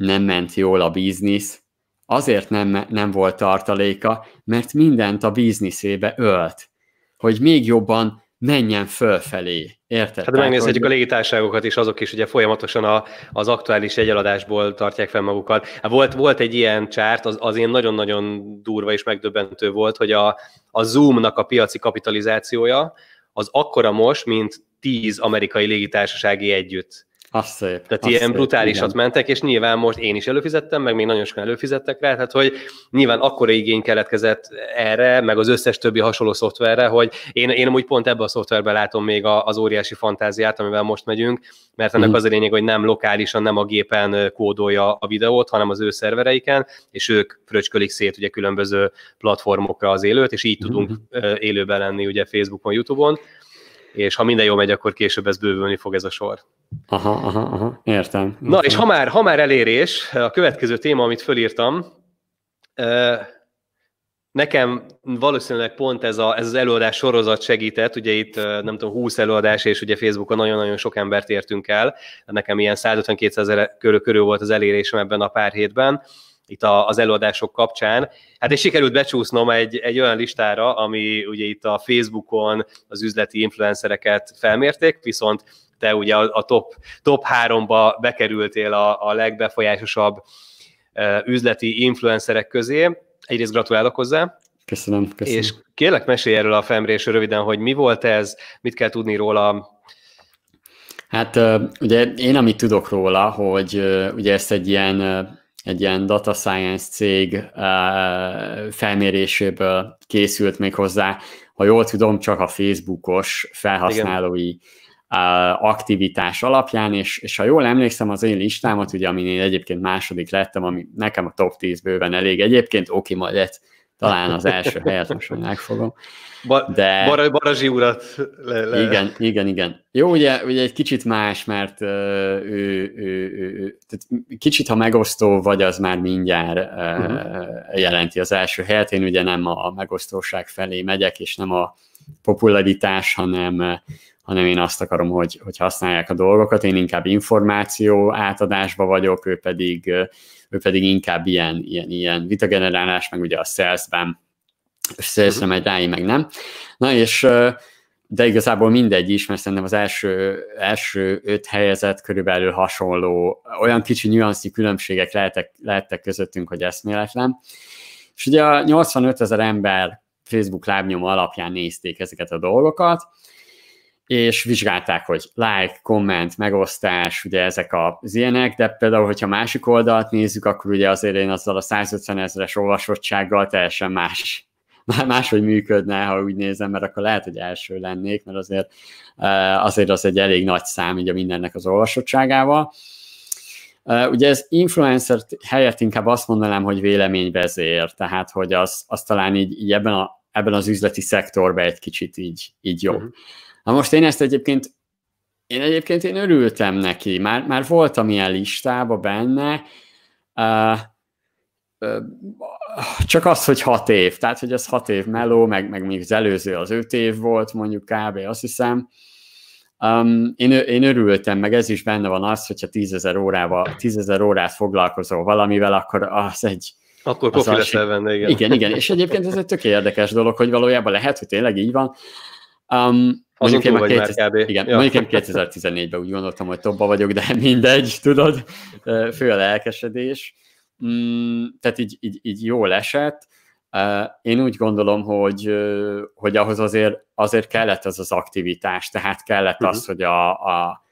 nem ment jól a biznisz, azért nem, nem volt tartaléka, mert mindent a bizniszébe ölt, hogy még jobban menjen fölfelé. Érted? Hát megnézhetjük hogy... a légitárságokat is, azok is ugye folyamatosan a, az aktuális egyeladásból tartják fel magukat. Hát volt, volt egy ilyen csárt, az, az én nagyon-nagyon durva és megdöbbentő volt, hogy a, a Zoom-nak a piaci kapitalizációja az akkora most, mint tíz amerikai légitársasági együtt. Az szép. Tehát az ilyen szép, brutálisat igen. mentek, és nyilván most én is előfizettem, meg még nagyon sokan előfizettek rá, tehát hogy nyilván akkora igény keletkezett erre, meg az összes többi hasonló szoftverre, hogy én, én úgy pont ebbe a szoftverben látom még az óriási fantáziát, amivel most megyünk, mert ennek mm. az a lényeg, hogy nem lokálisan, nem a gépen kódolja a videót, hanem az ő szervereiken, és ők fröcskölik szét ugye különböző platformokra az élőt, és így mm. tudunk élőben lenni ugye Facebookon, Youtube-on és ha minden jól megy, akkor később ez bővülni fog ez a sor. Aha, aha, aha, értem. értem. Na, és ha már, ha már elérés, a következő téma, amit fölírtam, nekem valószínűleg pont ez, a, ez az előadás sorozat segített, ugye itt nem tudom, 20 előadás, és ugye Facebookon nagyon-nagyon sok embert értünk el, nekem ilyen 152 ezer körül, körül volt az elérésem ebben a pár hétben, itt az előadások kapcsán. Hát és sikerült becsúsznom egy, egy olyan listára, ami ugye itt a Facebookon az üzleti influencereket felmérték, viszont te ugye a, a top, top háromba bekerültél a, a legbefolyásosabb üzleti influencerek közé. Egyrészt gratulálok hozzá. Köszönöm, köszönöm. És kérlek mesélj erről a felmérésről röviden, hogy mi volt ez, mit kell tudni róla, Hát ugye én amit tudok róla, hogy ugye ezt egy ilyen egy ilyen data science cég felméréséből készült még hozzá, ha jól tudom, csak a Facebookos felhasználói Igen aktivitás alapján, és, és ha jól emlékszem az én listámat, ugye amin én egyébként második lettem, ami nekem a top 10 bőven elég. Egyébként, oké, majd lett talán az első helyet most megfogom. De... Bar- Barazsi urat. Le, le. Igen, igen, igen. Jó, ugye, ugye egy kicsit más, mert ő, ő, ő, ő tehát kicsit, ha megosztó vagy, az már mindjárt uh-huh. jelenti az első helyet. Én ugye nem a megosztóság felé megyek, és nem a popularitás, hanem, hanem én azt akarom, hogy, hogy használják a dolgokat. Én inkább információ átadásba vagyok, ő pedig, ő pedig inkább ilyen, ilyen, ilyen vitagenerálás, meg ugye a salesben salesre megy rá, meg nem. Na és de igazából mindegy is, mert szerintem az első, első öt helyezett körülbelül hasonló, olyan kicsi nüansznyi különbségek lehetek, lehettek közöttünk, hogy eszméletlen. És ugye a 85 ezer ember Facebook lábnyom alapján nézték ezeket a dolgokat, és vizsgálták, hogy like, komment, megosztás, ugye ezek az ilyenek, de például, hogyha másik oldalt nézzük, akkor ugye azért én azzal a 150 ezeres olvasottsággal teljesen más máshogy működne, ha úgy nézem, mert akkor lehet, hogy első lennék, mert azért, eh, azért az egy elég nagy szám így a mindennek az olvasottságával. Eh, ugye ez influencer helyett inkább azt mondanám, hogy véleményvezér, tehát hogy az, az talán így, így ebben, a, ebben az üzleti szektorban egy kicsit így, így jobb. Uh-huh. Na most én ezt egyébként én egyébként én örültem neki, már, már voltam ilyen listába benne, uh, csak az, hogy hat év, tehát hogy ez hat év meló, meg, meg még az előző az öt év volt, mondjuk kb. azt hiszem. Um, én, én örültem, meg ez is benne van az, hogyha tízezer órával, tízezer órát foglalkozol valamivel, akkor az egy, akkor profi leszel benne, igen. Igen, igen, és egyébként ez egy tök érdekes dolog, hogy valójában lehet, hogy tényleg így van. Um, túl vagy 2000, már kb. Igen, ja. mondjuk én 2014-ben úgy gondoltam, hogy tobba vagyok, de mindegy, tudod, fő a lelkesedés. Mm, tehát így, így, így jól esett. Én úgy gondolom, hogy, hogy ahhoz azért, azért kellett az az aktivitás, tehát kellett uh-huh. az, hogy a, a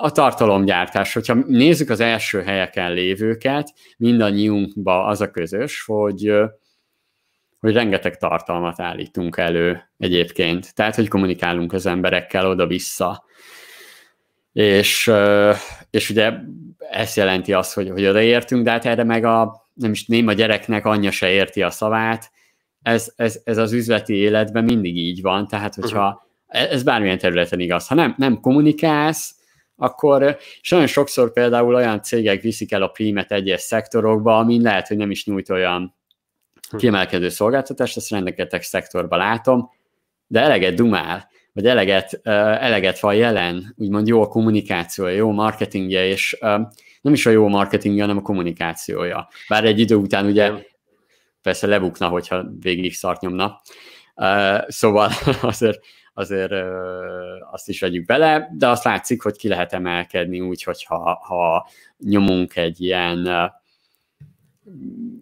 a tartalomgyártás, hogyha nézzük az első helyeken lévőket, mindannyiunkban az a közös, hogy, hogy rengeteg tartalmat állítunk elő egyébként. Tehát, hogy kommunikálunk az emberekkel oda-vissza. És, és ugye ez jelenti azt, hogy, hogy odaértünk, de hát erre meg a, nem is néma gyereknek anyja se érti a szavát. Ez, ez, ez az üzleti életben mindig így van, tehát hogyha uh-huh. ez bármilyen területen igaz. Ha nem, nem kommunikálsz, akkor és nagyon sokszor például olyan cégek viszik el a prímet egyes szektorokba, amin lehet, hogy nem is nyújt olyan. Kiemelkedő szolgáltatást, ezt rengeteg szektorban látom, de eleget dumál, vagy eleget, eleget van jelen, úgymond jó a kommunikációja, jó a marketingje, és nem is a jó marketingje, hanem a kommunikációja. Bár egy idő után ugye persze lebukna, hogyha végig szart nyomna. Szóval azért azért azt is vegyük bele, de azt látszik, hogy ki lehet emelkedni úgy, hogyha ha nyomunk egy ilyen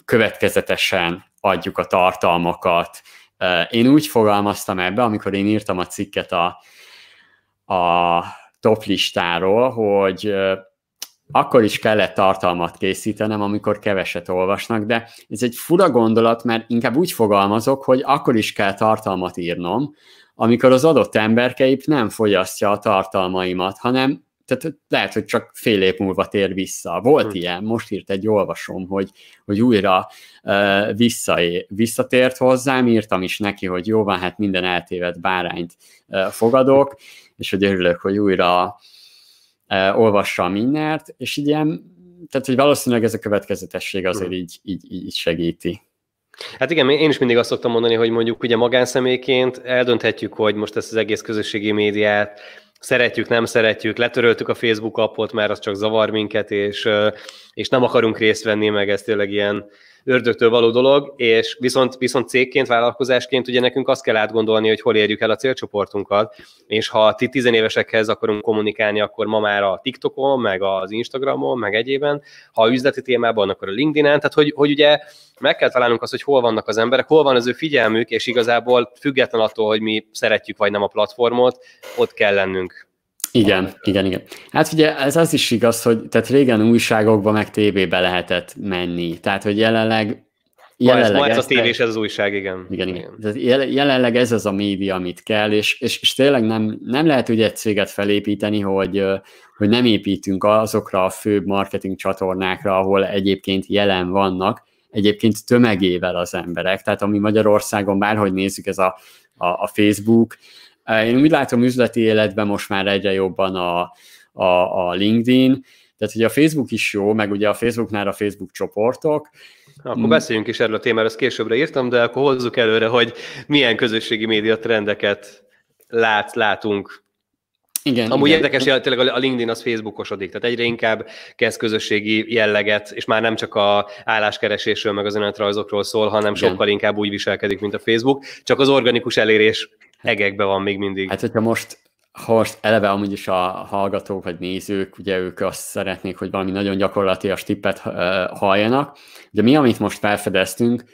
következetesen adjuk a tartalmakat. Én úgy fogalmaztam ebbe, amikor én írtam a cikket a, a top listáról, hogy akkor is kellett tartalmat készítenem, amikor keveset olvasnak, de ez egy fura gondolat, mert inkább úgy fogalmazok, hogy akkor is kell tartalmat írnom, amikor az adott emberkeip nem fogyasztja a tartalmaimat, hanem tehát lehet, hogy csak fél év múlva tér vissza. Volt hmm. ilyen, most írt egy olvasom, hogy, hogy újra uh, vissza, visszatért hozzám, írtam is neki, hogy jó van, hát minden eltévedt bárányt uh, fogadok, és hogy örülök, hogy újra uh, olvassa a mindent, és így ilyen, tehát hogy valószínűleg ez a következetesség azért hmm. így, így, így segíti. Hát igen, én is mindig azt szoktam mondani, hogy mondjuk ugye magánszemélyként eldönthetjük, hogy most ezt az egész közösségi médiát szeretjük, nem szeretjük, letöröltük a Facebook appot, mert az csak zavar minket, és, és nem akarunk részt venni, meg ez tényleg ilyen ördögtől való dolog, és viszont, viszont cégként, vállalkozásként ugye nekünk azt kell átgondolni, hogy hol érjük el a célcsoportunkat, és ha ti tizenévesekhez akarunk kommunikálni, akkor ma már a TikTokon, meg az Instagramon, meg egyében, ha üzleti témában, akkor a LinkedIn-en, tehát hogy, hogy ugye meg kell találnunk azt, hogy hol vannak az emberek, hol van az ő figyelmük, és igazából független attól, hogy mi szeretjük vagy nem a platformot, ott kell lennünk. Igen, igen, igen. Hát ugye ez az is igaz, hogy tehát régen újságokba meg tévébe lehetett menni. Tehát, hogy jelenleg Jelenleg ma ez, ma ez a tévés, ez az újság, igen. Igen, igen. igen. Jelenleg ez az a média, amit kell, és, és, és tényleg nem, nem lehet ugye egy céget felépíteni, hogy, hogy nem építünk azokra a főbb marketing csatornákra, ahol egyébként jelen vannak, egyébként tömegével az emberek. Tehát ami Magyarországon bárhogy nézzük, ez a, a, a Facebook, én úgy látom üzleti életben most már egyre jobban a, a, a LinkedIn, tehát ugye a Facebook is jó, meg ugye a Facebooknál a Facebook csoportok. Akkor beszéljünk is erről a témáról, ezt későbbre írtam, de akkor hozzuk előre, hogy milyen közösségi média trendeket lát, látunk igen, Amúgy igen. érdekes, hogy tényleg a LinkedIn az Facebookosodik, tehát egyre inkább kezd közösségi jelleget, és már nem csak a álláskeresésről, meg az önéletrajzokról szól, hanem igen. sokkal inkább úgy viselkedik, mint a Facebook, csak az organikus elérés egekbe van még mindig. Hát, hogyha most ha most eleve amúgy is a hallgatók vagy nézők, ugye ők azt szeretnék, hogy valami nagyon gyakorlatias tippet halljanak, de mi, amit most felfedeztünk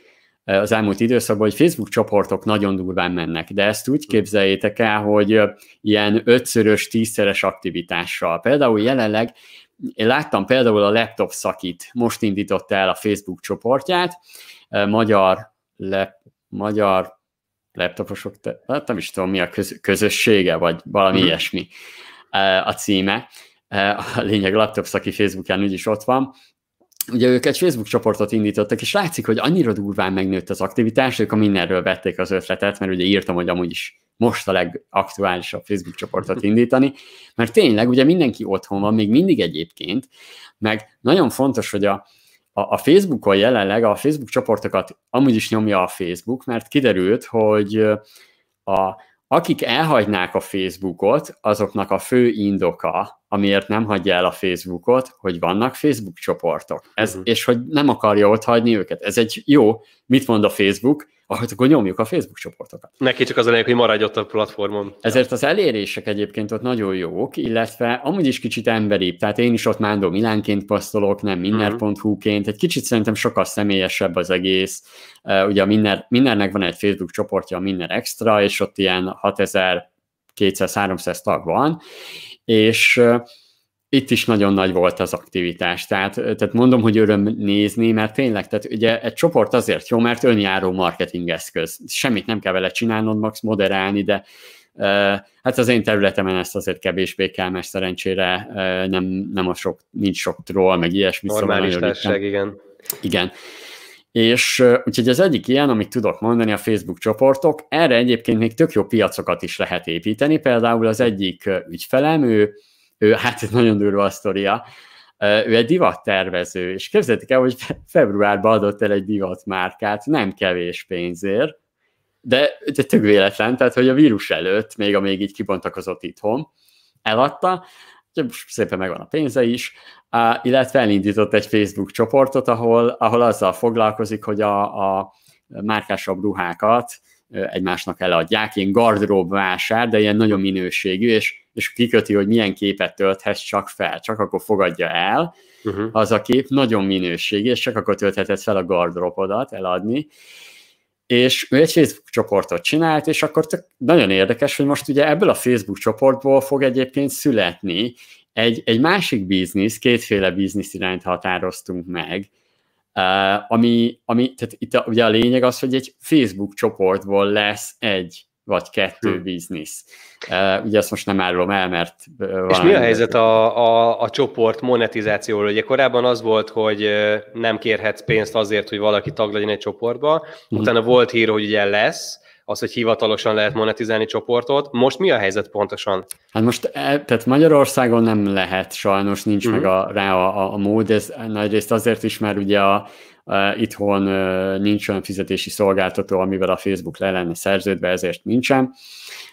az elmúlt időszakban, hogy Facebook csoportok nagyon durván mennek, de ezt úgy képzeljétek el, hogy ilyen ötszörös, tízszeres aktivitással. Például jelenleg én láttam például a laptop szakit, most indította el a Facebook csoportját, magyar, le, magyar laptoposok, hát nem is tudom mi a köz, közössége, vagy valami mm. ilyesmi a címe. A lényeg laptop szaki Facebookján úgyis ott van. Ugye ők egy Facebook csoportot indítottak, és látszik, hogy annyira durván megnőtt az aktivitás, ők a mindenről vették az ötletet, mert ugye írtam, hogy amúgy is most a legaktuálisabb Facebook csoportot indítani, mert tényleg ugye mindenki otthon van, még mindig egyébként, meg nagyon fontos, hogy a, a, a Facebookon jelenleg a Facebook csoportokat amúgy is nyomja a Facebook, mert kiderült, hogy a, akik elhagynák a Facebookot, azoknak a fő indoka, amiért nem hagyja el a Facebookot, hogy vannak Facebook csoportok. Ez, uh-huh. És hogy nem akarja ott hagyni őket. Ez egy jó, mit mond a Facebook, ahogy akkor nyomjuk a Facebook csoportokat. Neki csak az a lényeg, hogy maradj ott a platformon. Ezért az elérések egyébként ott nagyon jók, illetve amúgy is kicsit emberibb, tehát én is ott Mándó Milánként posztolok, nem minner.hu-ként, egy kicsit szerintem sokkal személyesebb az egész. Uh, ugye a Minner, Minnernek van egy Facebook csoportja, a Minner Extra, és ott ilyen 6200-300 tag van, és uh, itt is nagyon nagy volt az aktivitás. Tehát, tehát mondom, hogy öröm nézni, mert tényleg, tehát ugye egy csoport azért jó, mert önjáró marketing eszköz. Semmit nem kell vele csinálnod, max moderálni, de uh, hát az én területemen ezt azért kevésbé kell, mert szerencsére uh, nem, nem a sok, nincs sok troll, meg ilyesmi. Szóval Normális társaság, igen. Igen. És uh, úgyhogy az egyik ilyen, amit tudok mondani, a Facebook csoportok, erre egyébként még tök jó piacokat is lehet építeni, például az egyik ügyfelem, ő ő, hát ez nagyon durva a sztoria, ő egy divattervező, és képzeljétek el, hogy februárban adott el egy divatmárkát, nem kevés pénzért, de, de tök véletlen, tehát hogy a vírus előtt, még amíg így kibontakozott itthon, eladta, szépen megvan a pénze is, illetve elindított egy Facebook csoportot, ahol, ahol azzal foglalkozik, hogy a, a márkásabb ruhákat egymásnak eladják, ilyen gardrób vásár, de ilyen nagyon minőségű, és, és kiköti, hogy milyen képet tölthetsz csak fel, csak akkor fogadja el, uh-huh. az a kép nagyon minőségű, és csak akkor töltheted fel a gardrópodat eladni, és ő egy Facebook csoportot csinált, és akkor tök nagyon érdekes, hogy most ugye ebből a Facebook csoportból fog egyébként születni egy, egy másik biznisz, kétféle biznisz irányt határoztunk meg, Uh, ami, ami, tehát itt a, ugye a lényeg az, hogy egy Facebook csoportból lesz egy vagy kettő hmm. biznisz. Uh, ugye ezt most nem árulom el, mert... Uh, És mi a helyzet a, a, a csoport monetizációról? Ugye korábban az volt, hogy nem kérhetsz pénzt azért, hogy valaki tag legyen egy csoportba, hmm. utána volt hír, hogy ugye lesz, az, hogy hivatalosan lehet monetizálni csoportot. Most mi a helyzet pontosan? Hát most, e, tehát Magyarországon nem lehet, sajnos nincs uh-huh. meg a, rá a, a mód, ez nagyrészt azért is, mert ugye a, a, itthon nincs olyan fizetési szolgáltató, amivel a Facebook le lenne szerződve, ezért nincsen,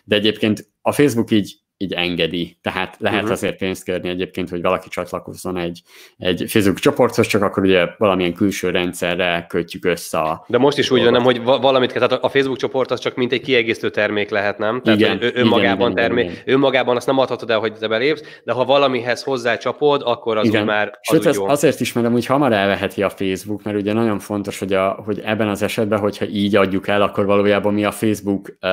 de egyébként a Facebook így így engedi. Tehát lehet uh-huh. azért pénzt kérni egyébként, hogy valaki csatlakozzon egy, egy Facebook csoporthoz, csak akkor ugye valamilyen külső rendszerre kötjük össze a... De most is úgy van, hogy valamit, tehát a Facebook csoport az csak mint egy kiegészítő termék lehet, nem? Tehát igen, ő, önmagában igen, termék, igen, igen. önmagában azt nem adhatod el, hogy te belépsz, de ha valamihez hozzá csapod, akkor az igen. úgy már az Sőt, úgy jó. azért is, mert úgy hamar elveheti a Facebook, mert ugye nagyon fontos, hogy, a, hogy ebben az esetben, hogyha így adjuk el, akkor valójában mi a Facebook uh,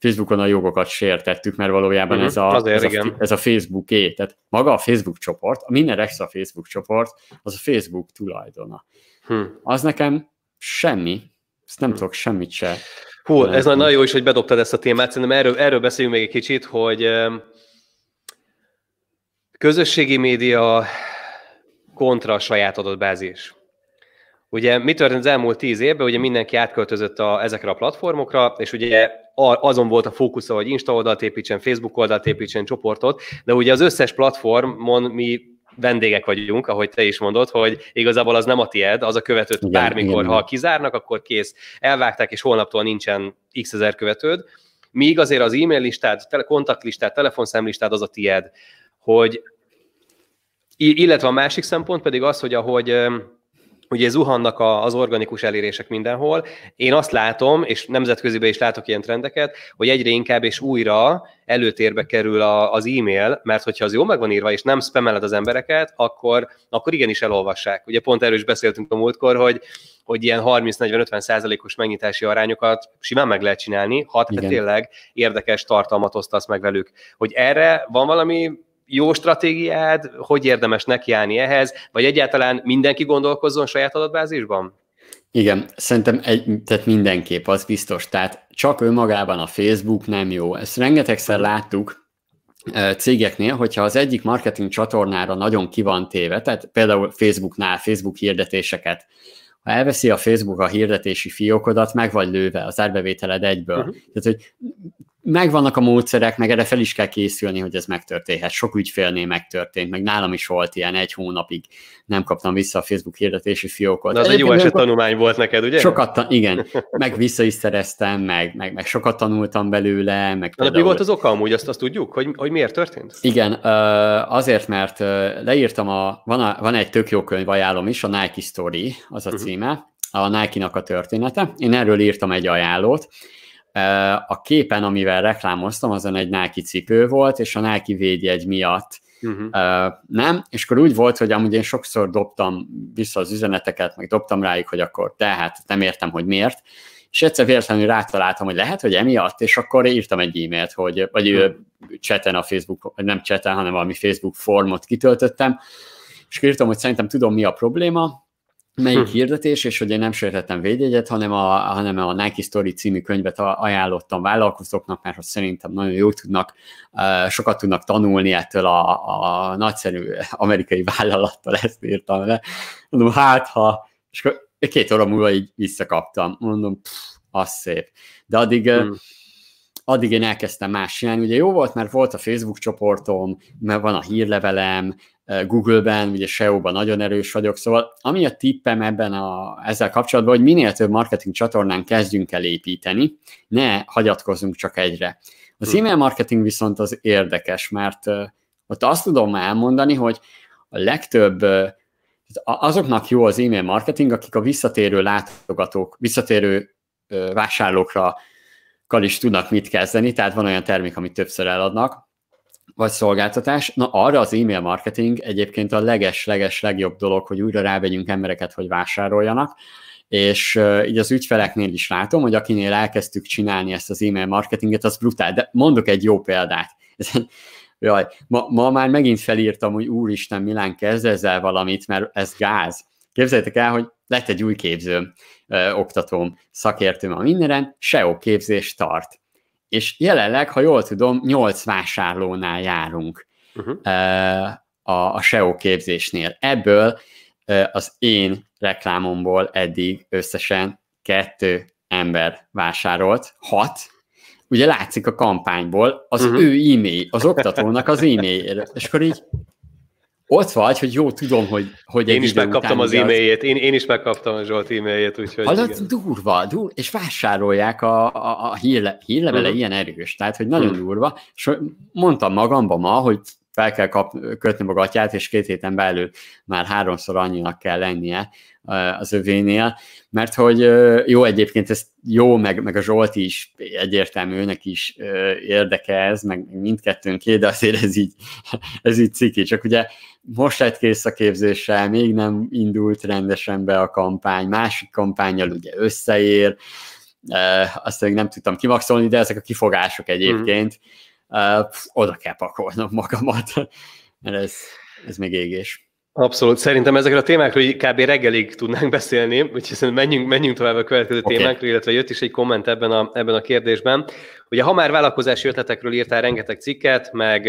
Facebookon a jogokat sértettük, mert valójában uh-huh, ez, a, Azért, ez, a, ez a Facebooké, tehát maga a Facebook csoport, a minden extra Facebook csoport, az a Facebook tulajdona. Hmm. Az nekem semmi, ezt nem hmm. tudok semmit se. Hú, ez nagyon jó is, hogy bedobtad ezt a témát, szerintem erről, erről beszéljünk még egy kicsit, hogy közösségi média kontra a saját adatbázis. Ugye mi történt az elmúlt tíz évben, ugye mindenki átköltözött a, ezekre a platformokra, és ugye azon volt a fókusza, hogy Insta oldalt építsen, Facebook oldalt építsen, csoportot, de ugye az összes platformon mi vendégek vagyunk, ahogy te is mondod, hogy igazából az nem a tied, az a követőt igen, bármikor, igen. ha kizárnak, akkor kész, elvágták, és holnaptól nincsen x ezer követőd, míg azért az e-mail listád, kontaktlistád, telefonszámlistád az a tied, hogy illetve a másik szempont pedig az, hogy ahogy ugye zuhannak az organikus elérések mindenhol. Én azt látom, és nemzetköziben is látok ilyen trendeket, hogy egyre inkább és újra előtérbe kerül a, az e-mail, mert hogyha az jó meg van írva, és nem spameled az embereket, akkor, akkor igenis elolvassák. Ugye pont erről is beszéltünk a múltkor, hogy, hogy ilyen 30-40-50 százalékos megnyitási arányokat simán meg lehet csinálni, ha te tényleg érdekes tartalmat osztasz meg velük. Hogy erre van valami jó stratégiád, hogy érdemes nekiállni ehhez, vagy egyáltalán mindenki gondolkozzon saját adatbázisban? Igen, szerintem egy, tehát mindenképp, az biztos. Tehát csak önmagában a Facebook nem jó. Ezt rengetegszer láttuk cégeknél, hogyha az egyik marketing csatornára nagyon ki van téve, tehát például Facebooknál Facebook hirdetéseket, ha elveszi a Facebook a hirdetési fiókodat, meg vagy lőve az árbevételed egyből. Uh-huh. Tehát, hogy megvannak a módszerek, meg erre fel is kell készülni, hogy ez megtörténhet. Sok ügyfélnél megtörtént, meg nálam is volt ilyen egy hónapig nem kaptam vissza a Facebook hirdetési fiókot. De az egy jó eset tanulmány volt neked, ugye? Sokat, ta- igen, meg vissza is szereztem, meg, meg, meg sokat tanultam belőle. Meg például... Mi volt az oka amúgy, azt, azt tudjuk, hogy, hogy miért történt? Igen, azért, mert leírtam, a, van, a, van egy tök jó könyv, ajánlom is, a Nike Story, az a mhm. címe, uh-huh. a Nike-nak a története. Én erről írtam egy ajánlót, a képen, amivel reklámoztam, azon egy Nike cipő volt, és a Nike védjegy miatt. Uh-huh. uh, nem, és akkor úgy volt, hogy amúgy én sokszor dobtam vissza az üzeneteket, meg dobtam rájuk, hogy akkor tehát nem értem, hogy miért, és egyszer véletlenül rátaláltam, hogy lehet, hogy emiatt, és akkor írtam egy e-mailt, hogy, vagy hmm. cseten a Facebook, vagy nem cseten, hanem valami Facebook formot kitöltöttem, és írtam, hogy szerintem tudom, mi a probléma, melyik hm. hirdetés, és hogy én nem sértettem védjegyet, hanem a, hanem a Nike Story című könyvet ajánlottam vállalkozóknak, mert szerintem nagyon jó tudnak, sokat tudnak tanulni ettől a, a nagyszerű amerikai vállalattal, ezt írtam le. Mondom, hát ha, és akkor két óra múlva így visszakaptam. Mondom, pff, az szép. De addig, hmm. addig én elkezdtem más csinálni. Ugye jó volt, mert volt a Facebook csoportom, mert van a hírlevelem, Google-ben, ugye SEO-ban nagyon erős vagyok, szóval ami a tippem ebben a, ezzel kapcsolatban, hogy minél több marketing csatornán kezdjünk el építeni, ne hagyatkozzunk csak egyre. Az hmm. e-mail marketing viszont az érdekes, mert ott azt tudom elmondani, hogy a legtöbb azoknak jó az e-mail marketing, akik a visszatérő látogatók, visszatérő vásárlókra is tudnak mit kezdeni, tehát van olyan termék, amit többször eladnak, vagy szolgáltatás. Na arra az e-mail marketing egyébként a leges-leges legjobb dolog, hogy újra rávegyünk embereket, hogy vásároljanak, és így az ügyfeleknél is látom, hogy akinél elkezdtük csinálni ezt az e-mail marketinget, az brutál, de mondok egy jó példát. Jaj, ma, ma már megint felírtam, hogy úristen, Milán, kezd ezzel valamit, mert ez gáz. Képzeljétek el, hogy lett egy új képzőm, ö, oktatóm, szakértőm a mindenen, SEO képzés tart és jelenleg, ha jól tudom, 8 vásárlónál járunk uh-huh. a, a SEO képzésnél. Ebből az én reklámomból eddig összesen kettő ember vásárolt, hat, ugye látszik a kampányból az uh-huh. ő e-mail, az oktatónak az e-mail, és akkor így ott vagy, hogy jó, tudom, hogy... hogy én is megkaptam az e-mailjét, én, én is megkaptam a Zsolt e-mailjét, úgyhogy... Hallod, durva, durva, és vásárolják a, a, a hírle, hírlevele uh-huh. ilyen erős, tehát, hogy nagyon uh-huh. durva, és mondtam magamban ma, hogy fel kell kap, kötni magatját, és két héten belül már háromszor annyinak kell lennie az övénél, mert hogy jó, egyébként ez jó, meg, meg a Zsolti is egyértelmű, őnek is érdeke ez, meg mindkettőnké, de azért ez így, ez így ciki, csak ugye most lett kész a képzéssel, még nem indult rendesen be a kampány, másik kampányjal ugye összeér, azt még nem tudtam kimaxolni, de ezek a kifogások egyébként, mm. oda kell pakolnom magamat, mert ez, ez még égés. Abszolút. Szerintem ezekről a témákról kb. reggelig tudnánk beszélni, úgyhogy menjünk, menjünk tovább a következő okay. témákról, illetve jött is egy komment ebben a, ebben a kérdésben. Ugye ha már vállalkozási ötletekről írtál rengeteg cikket, meg,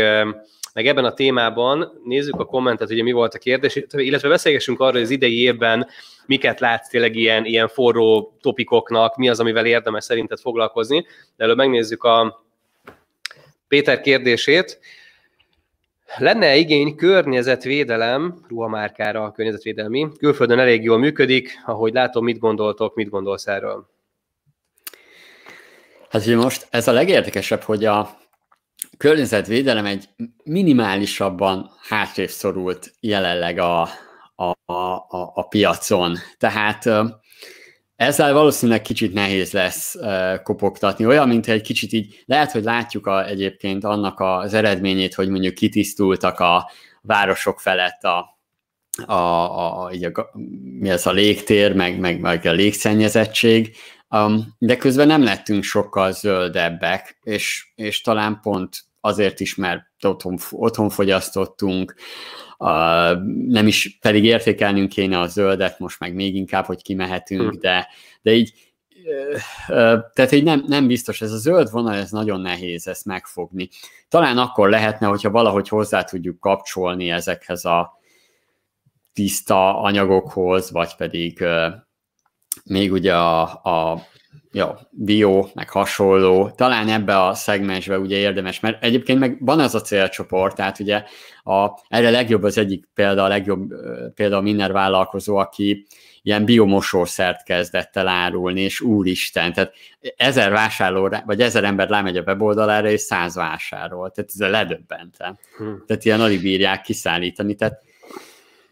meg ebben a témában nézzük a kommentet, ugye mi volt a kérdés, illetve beszélgessünk arról, hogy az idei évben miket látsz tényleg ilyen, ilyen forró topikoknak, mi az, amivel érdemes szerinted foglalkozni. De előbb megnézzük a Péter kérdését. Lenne igény környezetvédelem, ruhamárkára a környezetvédelmi, külföldön elég jól működik, ahogy látom, mit gondoltok, mit gondolsz erről? Hát ugye most ez a legérdekesebb, hogy a környezetvédelem egy minimálisabban hátrébb szorult jelenleg a, a, a, a piacon. Tehát ezzel valószínűleg kicsit nehéz lesz kopogtatni. Olyan, mint egy kicsit így, lehet, hogy látjuk a, egyébként annak az eredményét, hogy mondjuk kitisztultak a városok felett a, a, a, a, mi az a légtér, meg, meg, meg a légszennyezettség, um, de közben nem lettünk sokkal zöldebbek, és, és talán pont azért is, mert otthon, otthon fogyasztottunk, Uh, nem is pedig értékelnünk kéne a zöldet, most meg még inkább, hogy kimehetünk, hmm. de, de így tehát így nem, nem biztos, ez a zöld vonal, ez nagyon nehéz ezt megfogni. Talán akkor lehetne, hogyha valahogy hozzá tudjuk kapcsolni ezekhez a tiszta anyagokhoz, vagy pedig még ugye a, a ja, bio, meg hasonló, talán ebbe a szegmensbe ugye érdemes, mert egyébként meg van az a célcsoport, tehát ugye a, erre legjobb az egyik példa, a legjobb példa a minden vállalkozó, aki ilyen biomosószert kezdett el árulni, és úristen, tehát ezer vásárló, vagy ezer ember lámegy a weboldalára, és száz vásárol, tehát ez a ledöbbentem. Hmm. Tehát ilyen alig bírják kiszállítani, tehát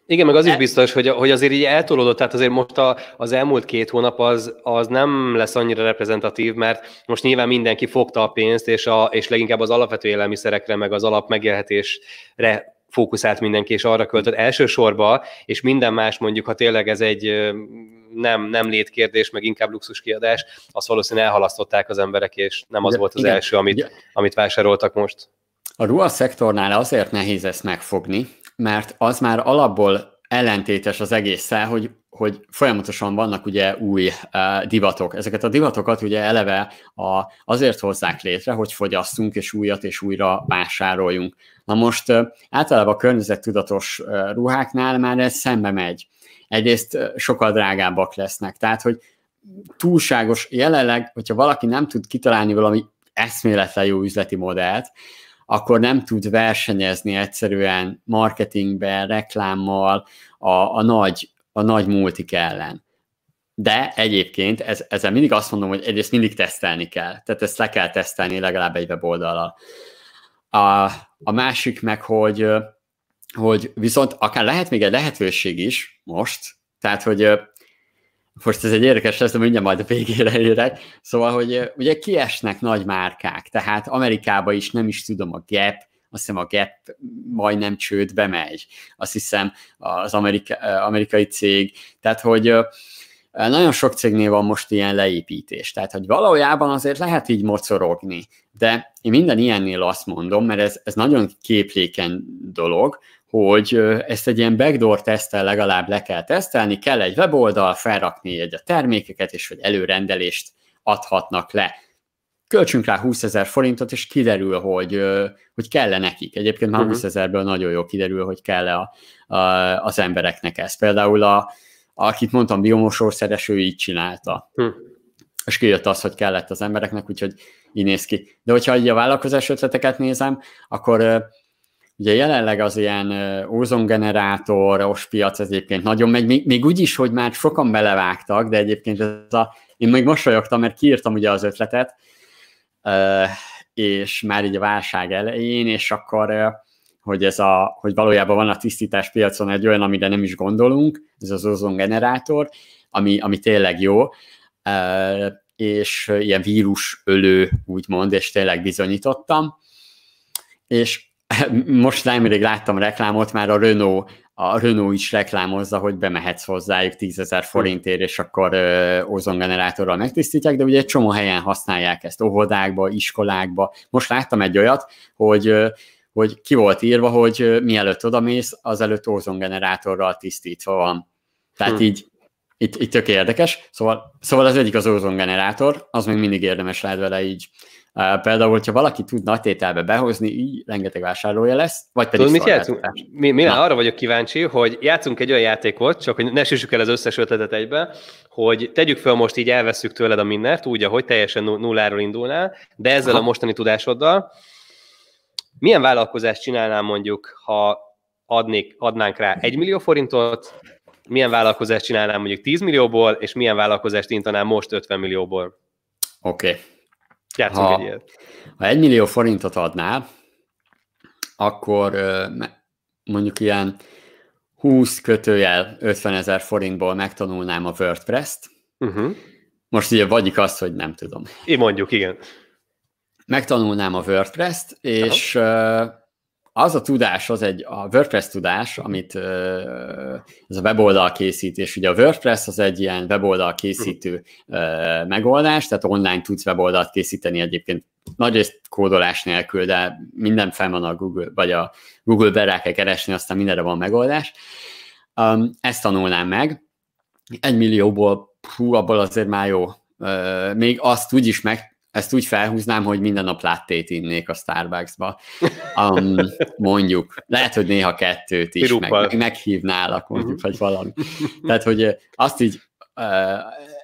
igen, meg az is e- biztos, hogy, hogy azért így eltolódott, tehát azért most a, az elmúlt két hónap az, az nem lesz annyira reprezentatív, mert most nyilván mindenki fogta a pénzt, és, a, és leginkább az alapvető élelmiszerekre, meg az alap megélhetésre fókuszált mindenki, és arra költött elsősorban, és minden más mondjuk, ha tényleg ez egy nem, nem létkérdés, meg inkább luxus kiadás, azt valószínűleg elhalasztották az emberek, és nem az volt az igen, első, amit, amit vásároltak most. A ruhaszektornál azért nehéz ezt megfogni, mert az már alapból ellentétes az egésszel, hogy, hogy folyamatosan vannak ugye új uh, divatok. Ezeket a divatokat ugye eleve a, azért hozzák létre, hogy fogyasszunk és újat és újra vásároljunk. Na most uh, általában a környezettudatos uh, ruháknál már ez szembe megy. Egyrészt uh, sokkal drágábbak lesznek, tehát hogy túlságos, jelenleg, hogyha valaki nem tud kitalálni valami eszméletlen jó üzleti modellt, akkor nem tud versenyezni egyszerűen marketingben, reklámmal a, a, nagy, a nagy multik ellen. De egyébként ez, ezzel mindig azt mondom, hogy egyrészt mindig tesztelni kell. Tehát ezt le kell tesztelni legalább egy weboldallal. A, a másik meg, hogy, hogy viszont akár lehet még egy lehetőség is most, tehát, hogy most ez egy érdekes lesz, de mindjárt majd a végére érek. Szóval, hogy ugye kiesnek nagy márkák, tehát Amerikában is nem is tudom, a Gap, azt hiszem a Gap majdnem csődbe megy, azt hiszem az amerika, amerikai cég, tehát hogy nagyon sok cégnél van most ilyen leépítés, tehát hogy valójában azért lehet így mocorogni, de én minden ilyennél azt mondom, mert ez, ez nagyon képléken dolog, hogy ezt egy ilyen backdoor tesztel legalább le kell tesztelni, kell egy weboldal, felrakni egy a termékeket, és hogy előrendelést adhatnak le. Költsünk rá 20 ezer forintot, és kiderül, hogy, hogy kell nekik. Egyébként már uh-huh. 20 ezerből nagyon jó kiderül, hogy kell a, a, az embereknek ez. Például a, akit mondtam, biomosószeres, ő így csinálta. Uh-huh. És kijött az, hogy kellett az embereknek, úgyhogy így néz ki. De hogyha így a vállalkozás ötleteket nézem, akkor Ugye jelenleg az ilyen ózongenerátoros piac egyébként nagyon megy, még, még úgy is, hogy már sokan belevágtak, de egyébként ez a, én még mosolyogtam, mert kiírtam ugye az ötletet, és már így a válság elején, és akkor hogy, ez a, hogy valójában van a tisztítás piacon egy olyan, amire nem is gondolunk, ez az ozongenerátor, ami, ami tényleg jó, és ilyen vírus ölő, úgymond, és tényleg bizonyítottam, és most nemrég láttam reklámot, már a Renault, a Renault is reklámozza, hogy bemehetsz hozzájuk 10 ezer forintért, és akkor ö, ozongenerátorral megtisztítják, de ugye egy csomó helyen használják ezt, óvodákba, iskolákba. Most láttam egy olyat, hogy ö, hogy ki volt írva, hogy mielőtt odamész, azelőtt ózongenerátorral tisztítva van. Tehát hm. így itt, itt tök érdekes. Szóval, szóval az egyik az ózongenerátor, az még mindig érdemes lehet vele így Például, hogyha valaki tud nagy tételbe behozni, így rengeteg vásárlója lesz, vagy pedig Tudod, mit játszunk? Mi, mi arra vagyok kíváncsi, hogy játszunk egy olyan játékot, csak hogy ne süssük el az összes ötletet egybe, hogy tegyük fel most így elveszük tőled a mindent, úgy, ahogy teljesen nulláról indulnál, de ezzel Aha. a mostani tudásoddal, milyen vállalkozást csinálnál mondjuk, ha adnék, adnánk rá egy millió forintot, milyen vállalkozást csinálnál mondjuk 10 millióból, és milyen vállalkozást intanál most 50 millióból? Oké. Okay. Játszunk ha, egy ilyet. Ha egy millió forintot adnál, akkor mondjuk ilyen 20 kötőjel 50 ezer forintból megtanulnám a WordPress-t. Uh-huh. Most ugye vagyik azt, hogy nem tudom. Én mondjuk, igen. Megtanulnám a WordPress-t, és Aha az a tudás, az egy a WordPress tudás, amit ez a weboldal készítés, ugye a WordPress az egy ilyen weboldal készítő megoldás, tehát online tudsz weboldalt készíteni egyébként nagyrészt kódolás nélkül, de minden fel van a Google, vagy a Google-be rá kell keresni, aztán mindenre van megoldás. Ezt tanulnám meg. Egy millióból, hú, abból azért már jó. Még azt úgy is meg ezt úgy felhúznám, hogy minden nap láttét innék a Starbucksba. Um, mondjuk. Lehet, hogy néha kettőt is, meg, meg, meghívnálak, mondjuk, vagy valami. Tehát, hogy azt így uh,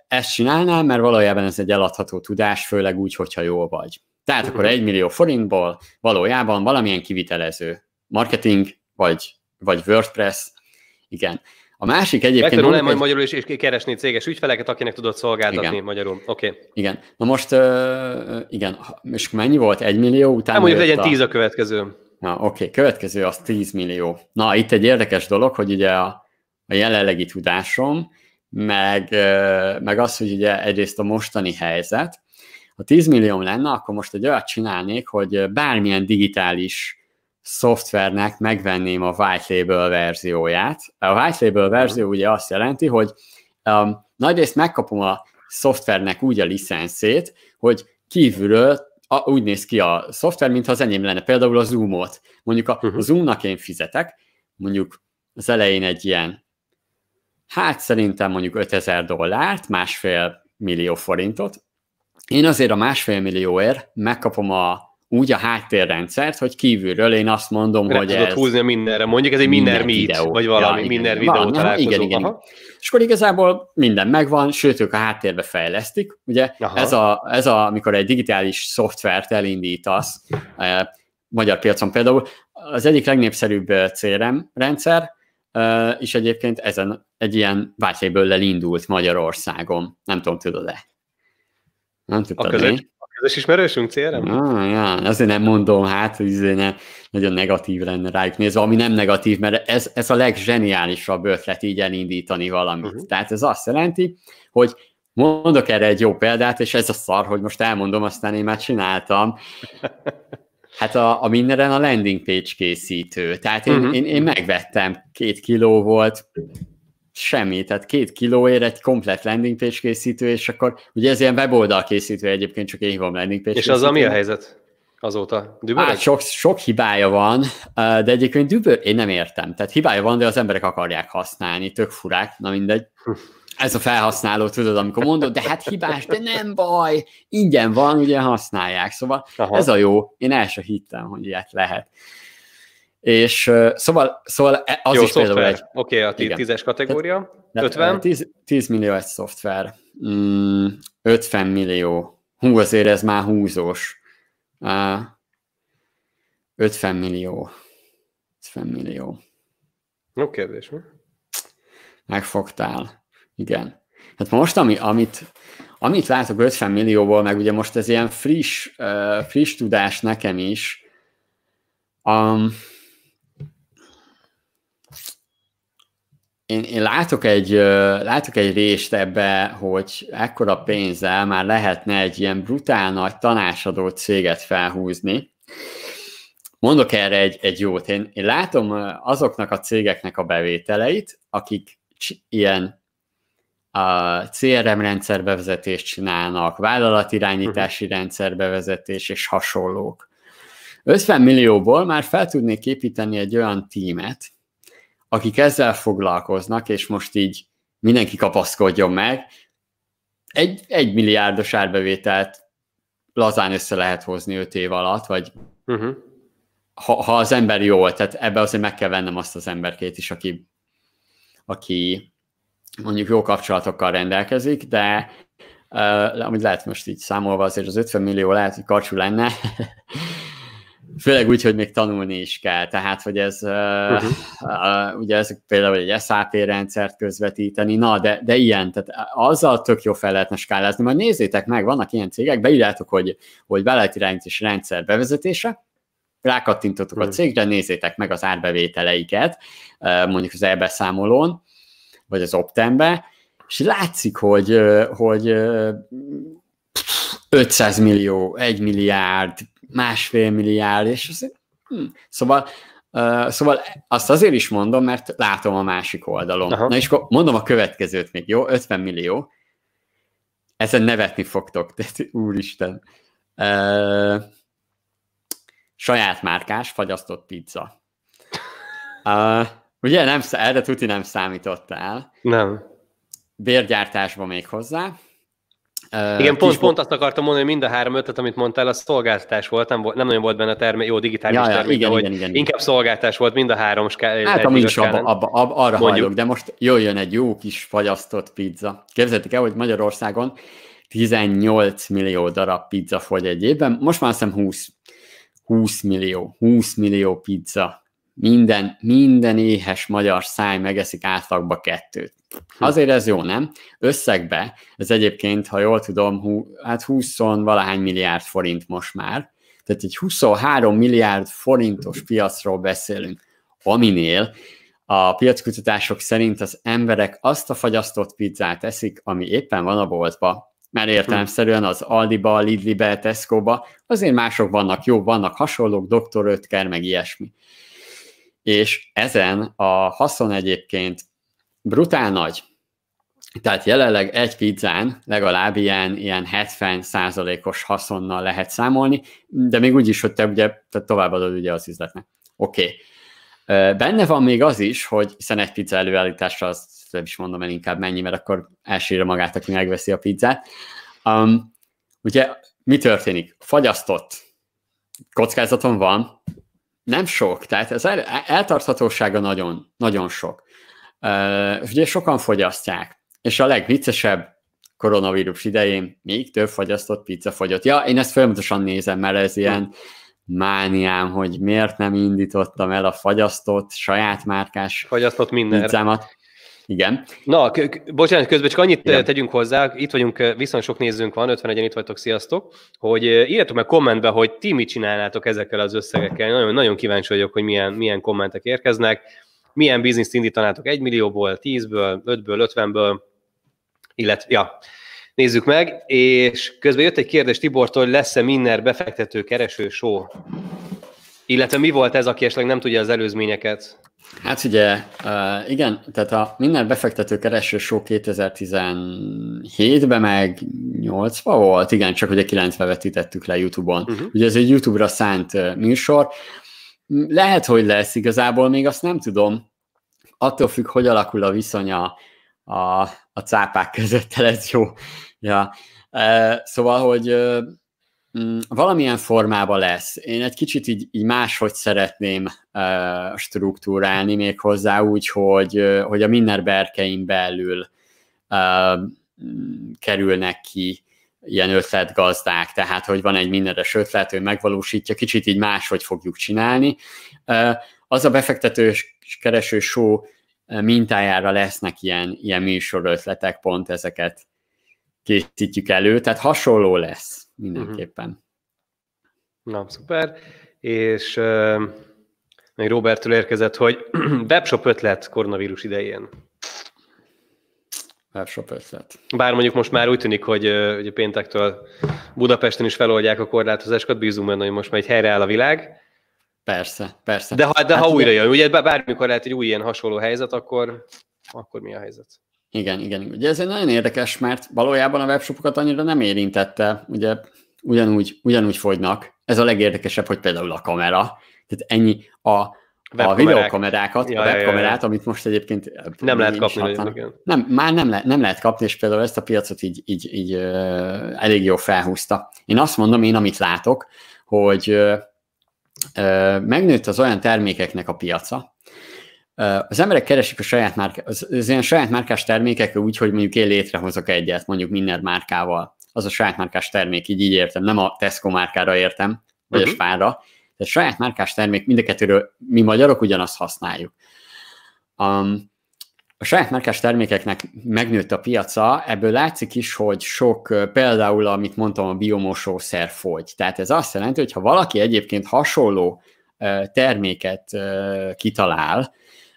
ezt csinálnám, mert valójában ez egy eladható tudás, főleg úgy, hogyha jó vagy. Tehát akkor egy millió forintból valójában valamilyen kivitelező marketing, vagy, vagy WordPress, igen, a másik egyébként... Megtanulnál majd egy... magyarul is, és keresni céges ügyfeleket, akinek tudod szolgáltatni igen. magyarul. Oké. Okay. Igen. Na most, uh, igen, és mennyi volt? Egy millió után? Nem mondjuk legyen a... tíz a következő. Na, oké, okay. következő az 10 millió. Na, itt egy érdekes dolog, hogy ugye a, a jelenlegi tudásom, meg, meg az, hogy ugye egyrészt a mostani helyzet, ha 10 millió lenne, akkor most egy olyat csinálnék, hogy bármilyen digitális szoftvernek megvenném a white label verzióját. A white label verzió ugye azt jelenti, hogy um, nagyrészt megkapom a szoftvernek úgy a licenszét, hogy kívülről a, úgy néz ki a szoftver, mintha az enyém lenne. Például a Zoom-ot. Mondjuk a, uh-huh. a Zoom-nak én fizetek, mondjuk az elején egy ilyen, hát szerintem mondjuk 5000 dollárt, másfél millió forintot. Én azért a másfél millióért megkapom a úgy a háttérrendszert, hogy kívülről én azt mondom, Rá hogy ez... húzni a mindenre, mondjuk ez egy minden, minden meet, videó. vagy valami, ja, minden videó van, találkozó. Igen, igen, igen. És akkor igazából minden megvan, sőt, ők a háttérbe fejlesztik. Ugye ez a, ez a, amikor egy digitális szoftvert elindítasz, eh, magyar piacon például, az egyik legnépszerűbb eh, CRM rendszer, eh, és egyébként ezen egy ilyen white indult Magyarországon. Nem tudom, tudod-e? Nem tudtad, a közös ismerősünk CRM? Ah, ja, azért nem mondom, hát, hogy azért ne, nagyon negatív lenne rájuk nézve, ami nem negatív, mert ez, ez a legzseniálisabb ötlet így elindítani valamit. Uh-huh. Tehát ez azt jelenti, hogy mondok erre egy jó példát, és ez a szar, hogy most elmondom, aztán én már csináltam. Hát a, a mindenen a landing page készítő. Tehát én, uh-huh. én, én megvettem, két kiló volt, semmi, tehát két kilóért egy komplet landing page készítő, és akkor ugye ez ilyen weboldal készítő egyébként, csak én hívom landing page És az a mi a helyzet azóta? Dübörög? Hát sok, sok hibája van, de egyébként dübör, én nem értem. Tehát hibája van, de az emberek akarják használni, tök furák, na mindegy. Ez a felhasználó, tudod, amikor mondod, de hát hibás, de nem baj, ingyen van, ugye használják. Szóval Aha. ez a jó, én el sem hittem, hogy ilyet lehet. És szóval, szóval e, az Jó, is szoftver. például egy... Oké, okay, a tízes kategória. Tehát, 50? 10, 10 millió egy szoftver. Mm, 50 millió. Hú, azért ez már húzós. Uh, 50 millió. 50 millió. Jó kérdés, mi? Megfogtál. Igen. Hát most, ami, amit, amit látok 50 millióból, meg ugye most ez ilyen friss, uh, friss tudás nekem is, um, én, én látok, egy, látok egy részt ebbe, hogy ekkora pénzzel már lehetne egy ilyen brutál nagy tanácsadó céget felhúzni. Mondok erre egy, egy jót. Én, én látom azoknak a cégeknek a bevételeit, akik ilyen a CRM rendszerbevezetést csinálnak, vállalatirányítási uh-huh. rendszerbevezetés és hasonlók. 50 millióból már fel tudnék építeni egy olyan tímet, akik ezzel foglalkoznak, és most így mindenki kapaszkodjon meg, egy, egy milliárdos árbevételt lazán össze lehet hozni öt év alatt, vagy uh-huh. ha, ha az ember jó, tehát ebbe azért meg kell vennem azt az emberkét is, aki, aki mondjuk jó kapcsolatokkal rendelkezik, de uh, amit lehet most így számolva, azért az 50 millió lehet, hogy karcsú lenne, Főleg úgy, hogy még tanulni is kell, tehát, hogy ez, uh-huh. uh, ugye ez például egy SAP rendszert közvetíteni, na, de, de ilyen, tehát azzal tök jó fel lehetne skálázni, majd nézzétek meg, vannak ilyen cégek, beírjátok, hogy, hogy irányítási rendszer bevezetése, rákattintottok uh-huh. a cégre, nézzétek meg az árbevételeiket, mondjuk az elbeszámolón, vagy az Optembe, és látszik, hogy, hogy 500 millió, 1 milliárd, másfél milliárd, és azért, hm. szóval, uh, szóval azt azért is mondom, mert látom a másik oldalon. Aha. Na és akkor mondom a következőt még, jó? 50 millió. Ezen nevetni fogtok, de úristen. Uh, saját márkás, fagyasztott pizza. Uh, ugye nem, erre tuti nem számítottál. Nem. Bérgyártásba még hozzá. Igen, pont, pont azt akartam mondani, hogy mind a három ötlet, amit mondtál, az szolgáltatás volt, nem, volt, nem nagyon volt benne termék, jó digitális ja, termék, igen, igen, igen, inkább szolgáltatás volt mind a három ská- Hát ami is abba, abba, abba, arra Mondjuk. hajlok, de most jöjjön egy jó kis fagyasztott pizza. Képzeljétek el, hogy Magyarországon 18 millió darab pizza fogy egy évben, most már azt hiszem 20, 20 millió, 20 millió pizza. Minden, minden éhes magyar száj megeszik átlagba kettőt. Hm. Azért ez jó, nem? Összegbe, ez egyébként, ha jól tudom, hú, hát 20 valahány milliárd forint most már, tehát egy 23 milliárd forintos piacról beszélünk, aminél a piackutatások szerint az emberek azt a fagyasztott pizzát eszik, ami éppen van a boltba, mert értelemszerűen az Aldiba, Lidlibe, Tesco-ba, azért mások vannak jó, vannak hasonlók, Dr. Ötker, meg ilyesmi. És ezen a haszon egyébként brutál nagy. Tehát jelenleg egy pizzán legalább ilyen, ilyen 70 százalékos haszonnal lehet számolni, de még úgy is, hogy te ugye te továbbadod ugye az üzletnek. Oké. Okay. Benne van még az is, hogy hiszen egy pizza előállításra azt nem is mondom el inkább mennyi, mert akkor elsírja magát, aki megveszi a pizzát. Um, ugye mi történik? Fagyasztott kockázaton van, nem sok, tehát az el, eltarthatósága nagyon, nagyon sok. Uh, ugye sokan fogyasztják, és a legviccesebb koronavírus idején még több fagyasztott pizza fogyott. Ja, én ezt folyamatosan nézem, mert ez ilyen mániám, hogy miért nem indítottam el a fagyasztott, saját márkás fagyasztott minden. pizzámat. Igen. Na, bocsánat, közben csak annyit Igen. tegyünk hozzá, itt vagyunk, viszonylag sok nézőnk van, 51-en itt vagytok, sziasztok, hogy írjátok meg kommentbe, hogy ti mit csinálnátok ezekkel az összegekkel. Nagyon, nagyon kíváncsi vagyok, hogy milyen, milyen kommentek érkeznek. Milyen bizniszt indítanátok 1 millióból, 10-ből, 5-ből, 50-ből, illetve, ja, nézzük meg, és közben jött egy kérdés Tibortól, hogy lesz-e Minner befektető kereső show? Illetve mi volt ez, aki esetleg nem tudja az előzményeket? Hát ugye, uh, igen, tehát a minden befektető kereső show 2017-ben meg 80 volt, igen, csak ugye 90 vetítettük le YouTube-on. Uh-huh. Ugye ez egy YouTube-ra szánt uh, műsor. Lehet, hogy lesz, igazából még azt nem tudom. Attól függ, hogy alakul a viszonya a, a cápák között, ez jó. Ja. Uh, szóval, hogy Mm, valamilyen formában lesz. Én egy kicsit így, így máshogy szeretném uh, struktúrálni még hozzá úgy, hogy, uh, hogy a minden berkeim belül uh, kerülnek ki ilyen ötletgazdák, tehát hogy van egy mindenes ötlet, ő megvalósítja, kicsit így máshogy fogjuk csinálni. Uh, az a befektető kereső show mintájára lesznek ilyen, ilyen műsor ötletek, pont ezeket készítjük elő, tehát hasonló lesz mindenképpen. Na, szuper. És uh, még Robertől érkezett, hogy webshop ötlet koronavírus idején. Webshop ötlet. Bár mondjuk most már úgy tűnik, hogy ugye péntektől Budapesten is feloldják a korlátozásokat, bízunk benne, hogy most már egy helyreáll a világ. Persze, persze. De ha, de hát ha újra jön, ugye bármikor lehet egy új ilyen hasonló helyzet, akkor, akkor mi a helyzet? Igen, igen. Ugye ez egy nagyon érdekes, mert valójában a webshopokat annyira nem érintette, ugye ugyanúgy, ugyanúgy fogynak. Ez a legérdekesebb, hogy például a kamera, tehát ennyi a, a videokamerákat, ja, a webkamerát, ja, ja. amit most egyébként nem lehet kapni. igen. Nem, már nem, le, nem lehet kapni, és például ezt a piacot így, így, így uh, elég jól felhúzta. Én azt mondom, én amit látok, hogy uh, uh, megnőtt az olyan termékeknek a piaca, az emberek keresik a saját márkát, az, az ilyen saját márkás termékek úgy, hogy mondjuk én létrehozok egyet, mondjuk minden márkával. Az a saját márkás termék, így így értem, nem a Tesco márkára értem, vagy uh-huh. a mhm. Spárra. Tehát saját márkás termék, mind a kettőről mi magyarok ugyanazt használjuk. Um, a saját márkás termékeknek megnőtt a piaca, ebből látszik is, hogy sok, például, amit mondtam, a biomosószer fogy. Tehát ez azt jelenti, hogy ha valaki egyébként hasonló terméket kitalál,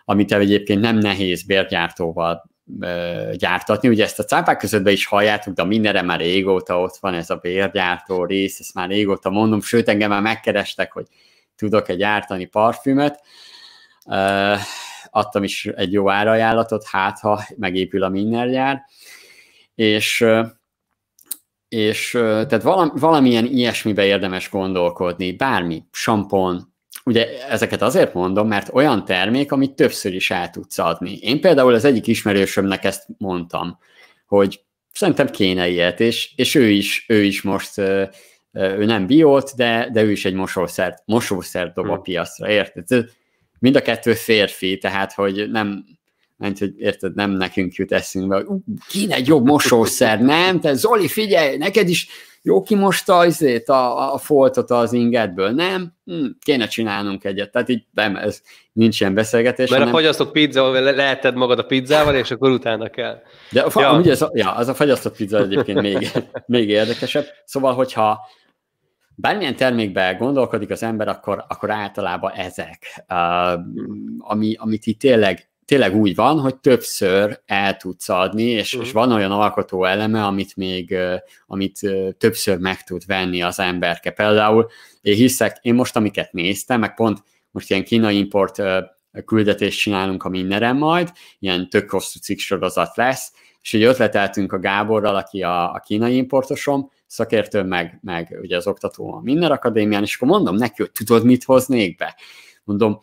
amit egyébként nem nehéz bérgyártóval gyártatni. Ugye ezt a cápák közöttben is halljátok, de mindenre már régóta ott van ez a bérgyártó rész, ezt már régóta mondom, sőt engem már megkerestek, hogy tudok-e gyártani parfümöt. Uh, adtam is egy jó árajánlatot, hát ha megépül a minden gyár. És, és tehát valamilyen ilyesmibe érdemes gondolkodni, bármi, sampon, ugye ezeket azért mondom, mert olyan termék, amit többször is el tudsz adni. Én például az egyik ismerősömnek ezt mondtam, hogy szerintem kéne ilyet, és, és ő, is, ő is most, ő nem biót, de, de ő is egy mosószert, mosószert dob a hm. piacra, érted? Mind a kettő férfi, tehát hogy nem, mert hogy érted, nem nekünk jut eszünkbe, hogy kéne egy jobb mosószer, nem? Te Zoli, figyelj, neked is jó kimosta azért a, a foltot az ingedből, nem? Hm, kéne csinálnunk egyet. Tehát így nem, ez nincs ilyen beszélgetés. Mert hanem... a fagyasztott pizza, leheted magad a pizzával, és akkor utána kell. De a, ja. ugye ez a, ja, az a fagyasztott pizza egyébként még, még érdekesebb. Szóval, hogyha bármilyen termékbe gondolkodik az ember, akkor, akkor általában ezek, uh, ami, amit itt tényleg tényleg úgy van, hogy többször el tudsz adni, és, uh-huh. és van olyan alkotó eleme, amit még amit többször meg tud venni az emberke. Például én hiszek, én most amiket néztem, meg pont most ilyen kínai import küldetést csinálunk a Minneren majd, ilyen tök hosszú cikk sorozat lesz, és így ötleteltünk a Gáborral, aki a, a kínai importosom, szakértőm, meg, meg ugye az oktató a Minner Akadémián, és akkor mondom neki, hogy tudod, mit hoznék be? Mondom,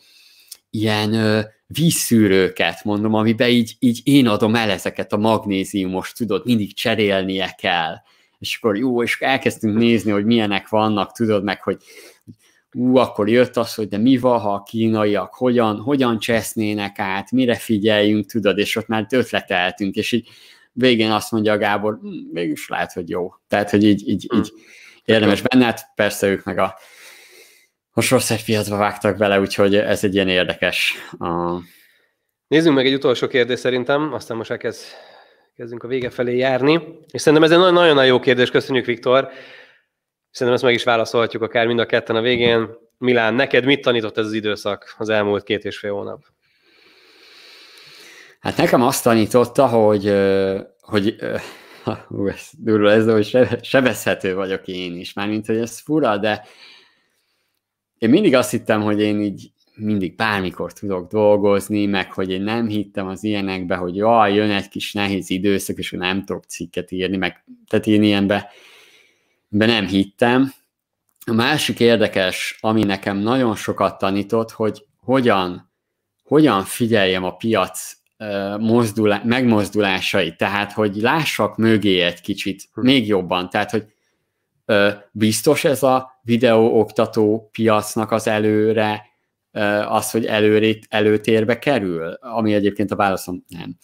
ilyen vízszűrőket, mondom, amiben így, így én adom el ezeket a magnéziumos, tudod, mindig cserélnie kell. És akkor jó, és elkezdtünk nézni, hogy milyenek vannak, tudod, meg hogy ú, akkor jött az, hogy de mi van, ha a kínaiak hogyan, hogyan csesznének át, mire figyeljünk, tudod, és ott már ötleteltünk, és így végén azt mondja a Gábor, hm, mégis lehet, hogy jó. Tehát, hogy így, így, így hm. érdemes benne, hát persze ők meg a, a piacba vágtak bele, úgyhogy ez egy ilyen érdekes. A... Nézzünk meg egy utolsó kérdés szerintem, aztán most elkezd, kezdünk a vége felé járni. És szerintem ez egy nagyon-nagyon jó kérdés, köszönjük Viktor. Szerintem ezt meg is válaszolhatjuk akár mind a ketten a végén. Milán, neked mit tanított ez az időszak az elmúlt két és fél hónap? Hát nekem azt tanította, hogy, hogy hú, ez durva ez, hogy sebezhető vagyok én is, mármint, hogy ez fura, de én mindig azt hittem, hogy én így mindig bármikor tudok dolgozni, meg hogy én nem hittem az ilyenekbe, hogy jaj, jön egy kis nehéz időszak, és nem tudok cikket írni, meg tehát én ilyenbe be nem hittem. A másik érdekes, ami nekem nagyon sokat tanított, hogy hogyan, hogyan figyeljem a piac mozdulá, megmozdulásait, tehát hogy lássak mögé egy kicsit, hm. még jobban, tehát hogy biztos ez a videó oktató piacnak az előre, az, hogy előre, előtérbe kerül, ami egyébként a válaszom nem.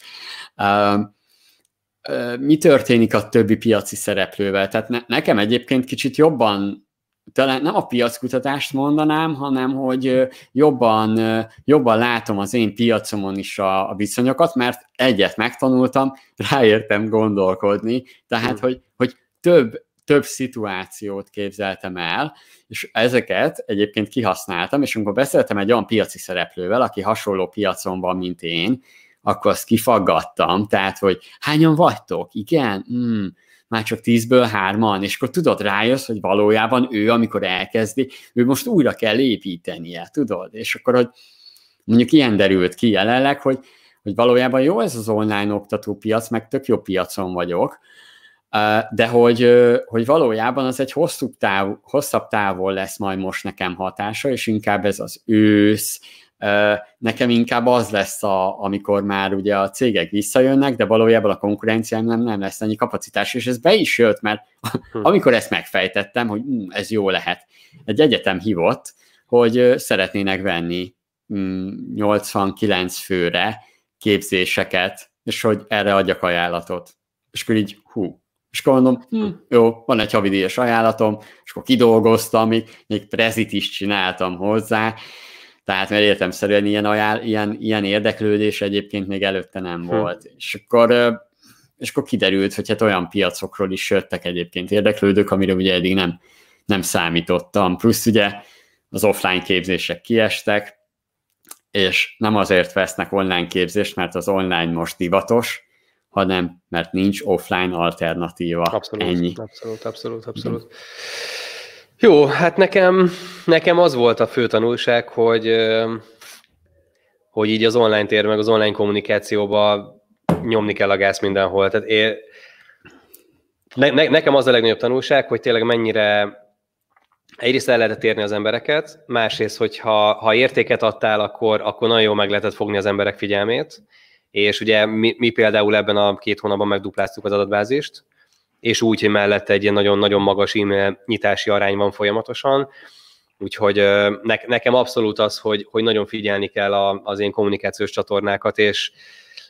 Mi történik a többi piaci szereplővel? Tehát ne, nekem egyébként kicsit jobban talán nem a piackutatást mondanám, hanem hogy jobban, jobban látom az én piacomon is a, a viszonyokat, mert egyet megtanultam, ráértem gondolkodni, tehát hmm. hogy, hogy több, több szituációt képzeltem el, és ezeket egyébként kihasználtam, és amikor beszéltem egy olyan piaci szereplővel, aki hasonló piacon van, mint én, akkor azt kifaggattam, tehát, hogy hányan vagytok? Igen? Hmm már csak tízből hárman, és akkor tudod, rájössz, hogy valójában ő, amikor elkezdi, ő most újra kell építenie, tudod? És akkor, hogy mondjuk ilyen derült ki jelenleg, hogy, hogy valójában jó ez az online oktató piac, meg tök jó piacon vagyok, de hogy, hogy valójában az egy hosszú táv, hosszabb távol lesz majd most nekem hatása, és inkább ez az ősz, Nekem inkább az lesz, a, amikor már ugye a cégek visszajönnek, de valójában a konkurenciám nem, nem lesz annyi kapacitás, és ez be is jött, mert hm. amikor ezt megfejtettem, hogy hm, ez jó lehet, egy egyetem hívott, hogy szeretnének venni 89 hm, főre képzéseket, és hogy erre adjak ajánlatot. És akkor így, hú, és akkor mondom, hm, jó, van egy havidíjas ajánlatom, és akkor kidolgoztam, még, még prezit is csináltam hozzá, tehát mert értemszerűen ilyen, ajánl, ilyen, ilyen érdeklődés egyébként még előtte nem hm. volt. És akkor, és akkor kiderült, hogy hát olyan piacokról is jöttek egyébként érdeklődők, amire ugye eddig nem, nem számítottam. Plusz ugye az offline képzések kiestek, és nem azért vesznek online képzést, mert az online most divatos, hanem mert nincs offline alternatíva. Abszolút, Ennyi. abszolút, abszolút, abszolút. Mm. Jó, hát nekem, nekem az volt a fő tanulság, hogy, hogy így az online tér, meg az online kommunikációba nyomni kell a gáz mindenhol. Tehát én, ne, ne, nekem az a legnagyobb tanulság, hogy tényleg mennyire egyrészt el lehetett érni az embereket, másrészt, hogyha ha értéket adtál, akkor, akkor nagyon jól meg lehetett fogni az emberek figyelmét, és ugye mi, mi például ebben a két hónapban megdupláztuk az adatbázist, és úgy, hogy mellette egy ilyen nagyon-nagyon magas e-mail nyitási arány van folyamatosan, úgyhogy ne, nekem abszolút az, hogy, hogy nagyon figyelni kell a, az én kommunikációs csatornákat, és,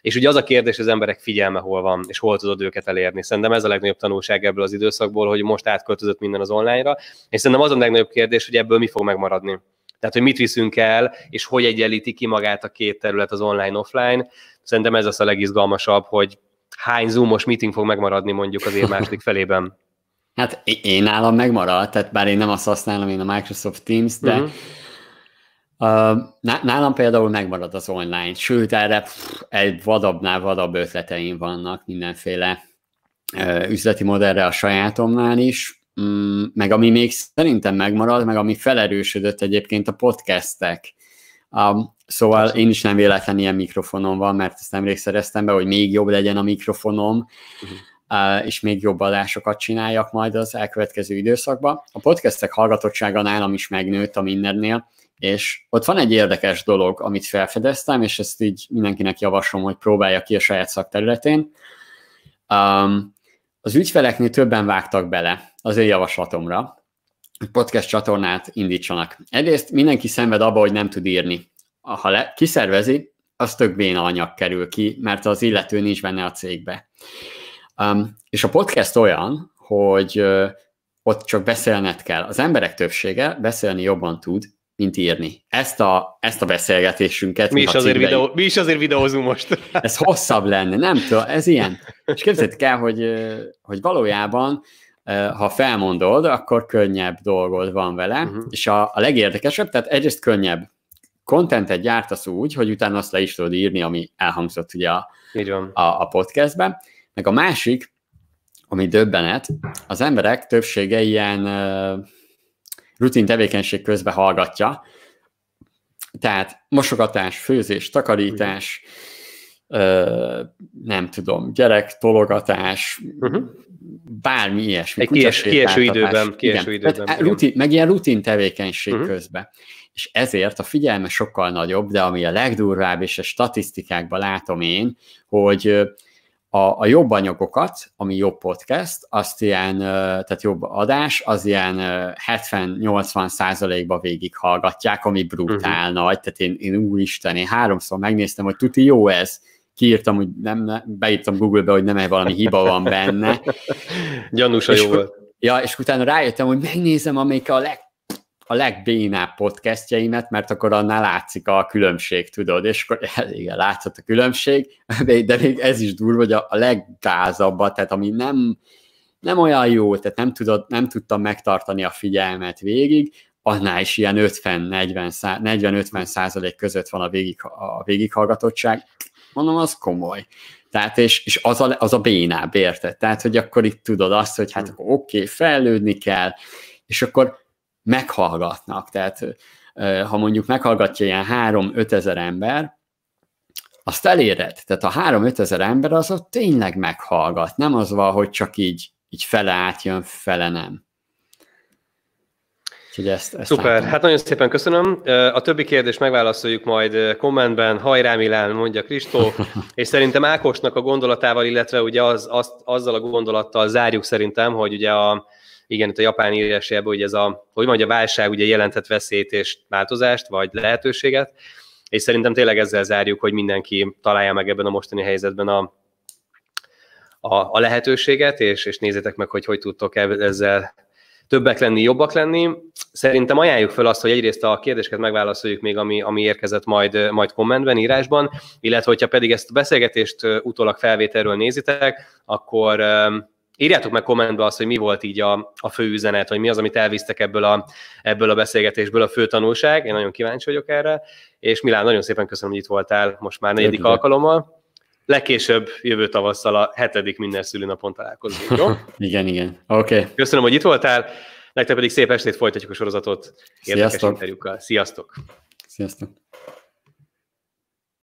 és ugye az a kérdés, az emberek figyelme hol van, és hol tudod őket elérni. Szerintem ez a legnagyobb tanulság ebből az időszakból, hogy most átköltözött minden az online-ra, és szerintem az a legnagyobb kérdés, hogy ebből mi fog megmaradni. Tehát, hogy mit viszünk el, és hogy egyenlíti ki magát a két terület, az online-offline. Szerintem ez az a legizgalmasabb, hogy hány zoomos meeting fog megmaradni mondjuk az év második felében? Hát én nálam megmaradt, tehát bár én nem azt használom, én a Microsoft Teams, de uh-huh. Uh, nálam például megmarad az online, sőt erre pff, egy vadabbnál vadabb ötleteim vannak mindenféle uh, üzleti modellre a sajátomnál is, um, meg ami még szerintem megmarad, meg ami felerősödött egyébként a podcastek Um, szóval én is nem véletlen ilyen mikrofonom van, mert ezt nemrég szereztem be, hogy még jobb legyen a mikrofonom, uh-huh. uh, és még jobb adásokat csináljak majd az elkövetkező időszakban. A podcastek hallgatottsága nálam is megnőtt a mindennél, és ott van egy érdekes dolog, amit felfedeztem, és ezt így mindenkinek javaslom, hogy próbálja ki a saját szakterületén. Um, az ügyfeleknél többen vágtak bele az én javaslatomra, hogy podcast csatornát indítsanak. Egyrészt mindenki szenved abba, hogy nem tud írni. Ha le, kiszervezi, az tök béna anyag kerül ki, mert az illető nincs benne a cégbe. Um, és a podcast olyan, hogy uh, ott csak beszélned kell. Az emberek többsége beszélni jobban tud, mint írni. Ezt a, ezt a beszélgetésünket. Mi is, azért videó, mi is azért videózunk most. Ez hosszabb lenne, nem tudom, ez ilyen. És képzeld el, hogy, hogy valójában ha felmondod, akkor könnyebb dolgod van vele, uh-huh. és a, a legérdekesebb, tehát egyrészt könnyebb kontentet gyártasz úgy, hogy utána azt le is tudod írni, ami elhangzott ugye a, a, a podcastben, meg a másik, ami döbbenet, az emberek többsége ilyen rutin tevékenység közben hallgatja, tehát mosogatás, főzés, takarítás, uh, nem tudom, gyerek, tologatás, uh-huh bármi ilyesmi. Egy kies, kieső időben. Kieső igen. időben igen. Rutin, meg ilyen rutin tevékenység uh-huh. közben. És ezért a figyelme sokkal nagyobb, de ami a legdurvább, és a statisztikákban látom én, hogy a, a jobb anyagokat, ami jobb podcast, azt ilyen, tehát jobb adás, az ilyen 70-80 százalékba végighallgatják, ami brutál uh-huh. nagy, tehát én, én úristen, én háromszor megnéztem, hogy tuti jó ez, kiírtam, hogy nem, beírtam Google-be, hogy nem valami hiba van benne. Gyanúsa jó volt. Ja, és utána rájöttem, hogy megnézem, amelyik a leg a legbénább podcastjeimet, mert akkor annál látszik a különbség, tudod, és akkor igen, látszott a különbség, de még ez is durva, hogy a, a leggázabbat, tehát ami nem, nem olyan jó, tehát nem, tudod, nem tudtam megtartani a figyelmet végig, annál is ilyen 50-40-50 százalék között van a, végig, a végighallgatottság, Mondom, az komoly. Tehát, és, és az, a, az a bénább, érted? Tehát, hogy akkor itt tudod azt, hogy hát akkor oké, okay, fejlődni kell, és akkor meghallgatnak. Tehát, ha mondjuk meghallgatja ilyen 3-5 ezer ember, azt eléred. Tehát a 3-5 ezer ember az ott tényleg meghallgat. Nem az van, hogy csak így, így fele átjön, fele nem. Úgyhogy ezt, ezt Szuper, látom. hát nagyon szépen köszönöm. A többi kérdést megválaszoljuk majd kommentben. Hajrá Milán, mondja Kristó. És szerintem Ákosnak a gondolatával, illetve ugye az, az, azzal a gondolattal zárjuk szerintem, hogy ugye a, igen, itt a japán írásában, hogy ez a, hogy mondja, a válság ugye jelentett veszélyt és változást, vagy lehetőséget, és szerintem tényleg ezzel zárjuk, hogy mindenki találja meg ebben a mostani helyzetben a, a, a lehetőséget, és, és nézzétek meg, hogy hogy tudtok ezzel többek lenni, jobbak lenni. Szerintem ajánljuk fel azt, hogy egyrészt a kérdéseket megválaszoljuk még, ami, ami érkezett majd, majd kommentben, írásban, illetve hogyha pedig ezt a beszélgetést utólag felvételről nézitek, akkor írjátok meg kommentbe azt, hogy mi volt így a, a fő üzenet, hogy mi az, amit elvisztek ebből a, ebből a beszélgetésből a fő tanulság. Én nagyon kíváncsi vagyok erre, és Milán, nagyon szépen köszönöm, hogy itt voltál most már negyedik alkalommal legkésőbb jövő tavasszal a hetedik minden szülőnapon találkozunk, jó? igen, igen. Oké. Okay. Köszönöm, hogy itt voltál, nektek pedig szép estét, folytatjuk a sorozatot érdekes Sziasztok. interjúkkal. Sziasztok! Sziasztok!